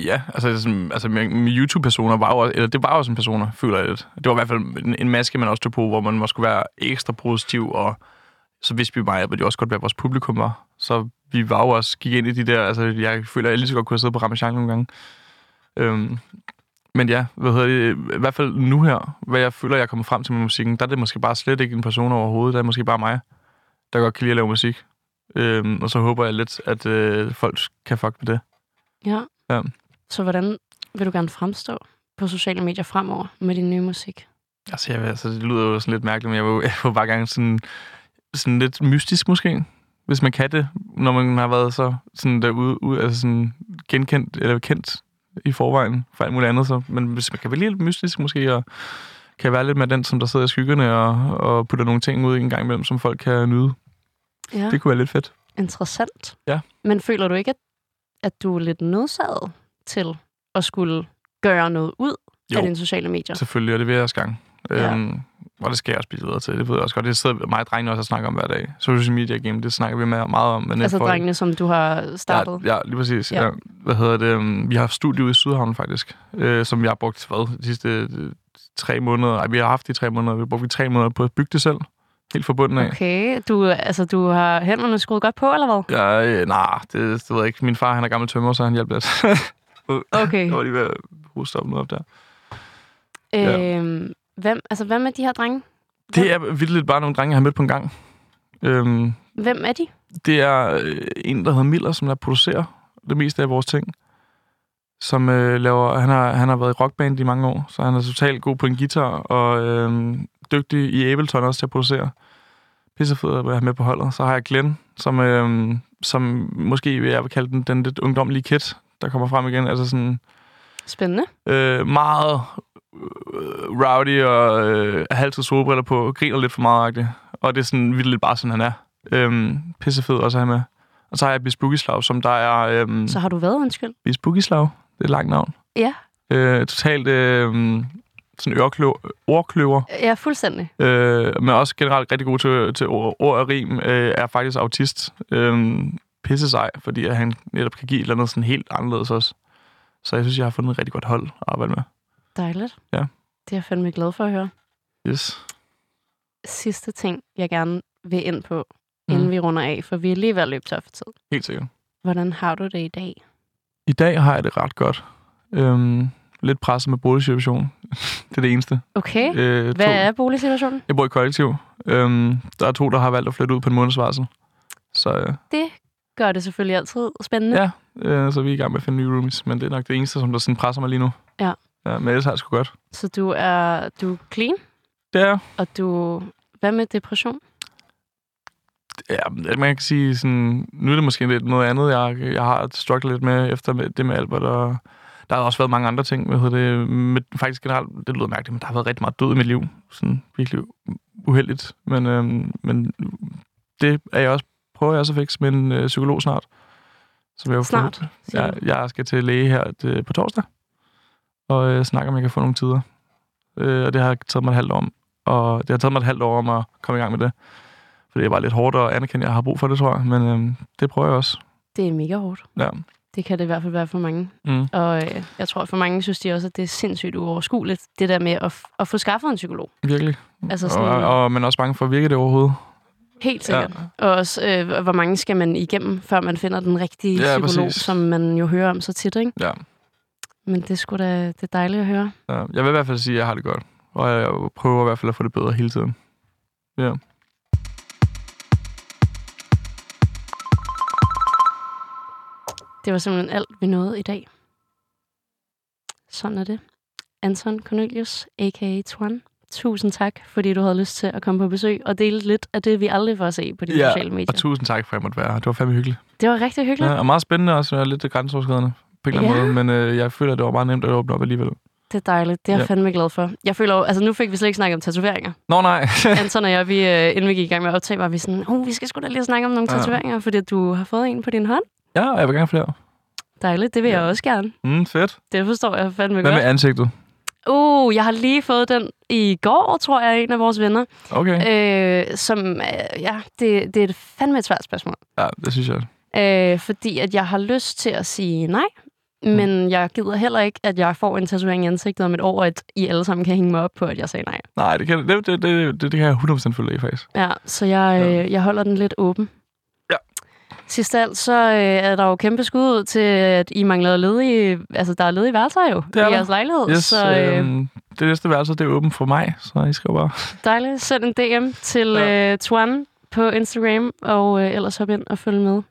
Ja, altså, sådan, altså med, YouTube-personer var jo, eller det var jo også en personer, føler jeg lidt. Det var i hvert fald en, en maske, man også tog på, hvor man måske skulle være ekstra positiv, og så vidste vi meget, at det også godt, hvad vores publikum var. Så vi var jo også, gik ind i de der, altså jeg føler, at jeg lige så godt kunne have siddet på Ramachan nogle gange. Øhm, men ja, hvad hedder det, i hvert fald nu her, hvad jeg føler, jeg er kommet frem til med musikken, der er det måske bare slet ikke en person overhovedet, der er måske bare mig, der godt kan lide at lave musik. Øhm, og så håber jeg lidt, at øh, folk kan fuck med det. Ja. Ja. Så hvordan vil du gerne fremstå på sociale medier fremover med din nye musik? Altså, jeg, altså, det lyder jo sådan lidt mærkeligt, men jeg vil, jeg vil bare gerne sådan, sådan lidt mystisk måske, hvis man kan det, når man har været så sådan derude, ude, altså sådan genkendt, eller kendt i forvejen for alt muligt andet. Så, men hvis man kan være lidt mystisk måske, og kan være lidt med den, som der sidder i skyggerne, og, og putter nogle ting ud en gang imellem, som folk kan nyde. Ja. Det kunne være lidt fedt. Interessant. Ja. Men føler du ikke, at, at du er lidt nødsaget til at skulle gøre noget ud Jo. af dine sociale medier? Selvfølgelig, og det vil jeg også gang. Ja. Øhm, og det skal jeg også blive bedre til. Det ved jeg også godt. Det sidder mig og drengene også og snakker om hver dag. Social media game, det snakker vi meget om. Men Altså for- drengene, som du har startet? Ja, ja lige præcis. Ja. Ja. Hvad hedder det? øhm, Vi har haft studie ude i Sydhavn faktisk, øh, som vi har brugt hvad, de sidste øh, tre måneder. Ej, vi har haft de tre måneder. Vi har brugt de tre måneder på at bygge det selv. Helt forbundet af. Okay, du, altså, du har hænderne skruet godt på, eller hvad? Ja, øh, nej, det, det ved jeg ikke. Min far, han er gammel tømmer, så han hjalp lidt. Okay. Jeg var lige ved at hoste op noget op der. Ja. Øhm, hvem, altså, hvem er de her drenge? Det er vildt bare nogle drenge, jeg har mødt på en gang. Øhm, Hvem er de? det er øh, en, der hedder Miller, som der producerer det meste af vores ting. Som øh, laver... Han har, han har været i rockband i mange år, så han er totalt god på en guitar, og øh, dygtig i Ableton også til at producere. Pissefed at være med på holdet. Så har jeg Glenn, som, øh, som måske vil jeg vil kalde den, den lidt ungdomlige kid, der kommer frem igen. Altså sådan Spændende. øh, meget øh, rowdy og øh, altid solbriller på, griner lidt for meget -agtigt. Og det er sådan vildt lidt bare sådan, han er. Øhm, pissefed også at have med. Og så har jeg Bisbugislav, som der er... Øhm, Så har du været, undskyld? Bisbugislav, det er et langt navn. Ja. Øh, totalt øh, sådan ørkløver, ordkløver, Ja, fuldstændig. øh, men også generelt rigtig god til, til ord, ord og rim, øh, er faktisk autist. Øh, pisse sig, fordi at han netop kan give et eller andet sådan helt anderledes også. Så jeg synes, jeg har fundet et rigtig godt hold at arbejde med. Dejligt. Ja. Det er jeg fandme glad for at høre. Yes. Sidste ting, jeg gerne vil ind på, Mm. inden vi runder af, for vi er lige ved at løbe tør for tid. Helt sikkert. Hvordan har du det i dag? I dag har jeg det ret godt. Øhm, lidt presset med boligsituationen. det er det eneste. Okay. Øh, Hvad er boligsituationen? Jeg bor i kollektiv. Øhm, der er to, der har valgt at flytte ud på en månedsvarsel. Så, øh, Det gør det selvfølgelig altid spændende. ja, øh, så er vi i gang med at finde nye roomies. Men det er nok det eneste, som der sådan presser mig lige nu. Ja. ja men ellers har jeg sgu godt. Så du er, du er clean, Det er, og du... Hvad med depression? ja, man kan sige sådan, nu er det måske lidt noget andet, jeg, jeg har strugglet lidt med efter det med Albert, og der har også været mange andre ting, hvad hedder det, med, faktisk generelt, det lyder mærkeligt, men der har været rigtig meget død i mit liv, sådan virkelig uheldigt, men, øhm, men det er jeg også, prøver jeg også at fikse med en øh, psykolog snart. Som jeg Snart, du? jeg skal til læge her det, på torsdag, og øh, snakke om, jeg kan få nogle tider. Øh, og det har taget mig et halvt år om, og det har taget mig et halvt år om at komme i gang med det. Fordi det er bare lidt hårdt at anerkende, at jeg har brug for det, tror jeg. Men øhm, det prøver jeg også. Det er mega hårdt. Ja. Det kan det i hvert fald være for mange. Mm. Og øh, jeg tror, for mange synes de også, at det er sindssygt uoverskueligt, det der med at, f- at få skaffet en psykolog. Virkelig. Altså sådan, Og, og man er også bange for at virke det overhovedet. helt sikkert. Ja. Og også, øh, hvor mange skal man igennem, før man finder den rigtige Ja, psykolog, præcis. som man jo hører om så tit, ikke? Ja. Men det er sgu da det er dejligt at høre. ja. Jeg vil i hvert fald sige, at jeg har det godt. Og jeg prøver i hvert fald at få det bedre hele tiden. Ja. Det var simpelthen alt, vi nåede i dag. Sådan er det. Anton Cornelius, a.k.a. Twan. Tusind tak, fordi du havde lyst til at komme på besøg og dele lidt af det, vi aldrig får at se på de ja. sociale medier. Og tusind tak for, at jeg måtte være her. Det var fandme hyggeligt. Det var rigtig hyggeligt. Ja, og meget spændende også. og lidt grænseoverskridende på en eller anden Ja. måde. Men øh, jeg føler, at det var meget nemt at åbne op alligevel. Det er dejligt. Det er jeg Ja. fandme glad for. Jeg føler jo, altså nu fik vi slet ikke snakket om tatoveringer. Nå nej. Anton og jeg, vi, øh, inden vi gik i gang med at optage, var vi sådan, oh, vi skal sgu da lige snakke om nogle Ja. tatoveringer, fordi du har fået en på din hånd. Ja, og jeg vil gerne flere. Dejligt, det vil Ja. jeg også gerne. Mm, fedt. Det forstår jeg fandme Hvad godt. med ansigtet? Uh, jeg har lige fået den i går, tror jeg, en af vores venner. Okay. Øh, som, øh, ja, det, det er et fandme et svært spørgsmål. Ja, det synes jeg. Øh, fordi at jeg har lyst til at sige nej, Mm. men jeg gider heller ikke, at jeg får en tatovering i ansigtet om et år, at I alle sammen kan hænge mig op på, at jeg sagde nej. Nej, det kan, det, det, det, det, det kan jeg 100% følge af, faktisk. Ja, så jeg, Ja. øh, jeg holder den lidt åben. Sidst alt, så øh, er der jo kæmpe skud ud til, at I mangler ledige, altså der er ledige værelser jo Det er i der. jeres lejlighed. Yes, så øh, øhm, det næste værelse, det er åbent for mig, så I skal bare... dejligt. Send en DM til Ja. øh, Twan på Instagram, og øh, ellers hop ind og følg med.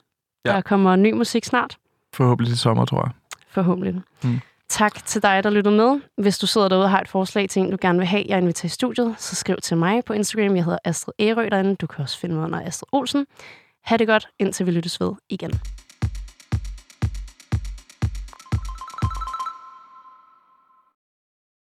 Ja. Der kommer ny musik snart. Forhåbentlig til sommer, tror jeg. Forhåbentlig. Mm. Tak til dig, der lytter med. Hvis du sidder derude og har et forslag til en, du gerne vil have, jeg inviterer i studiet, så skriv til mig på Instagram. Jeg hedder Astrid Ærø derinde. Du kan også finde mig under Astrid Olsen. Ha' det godt, indtil vi lyttes ved igen.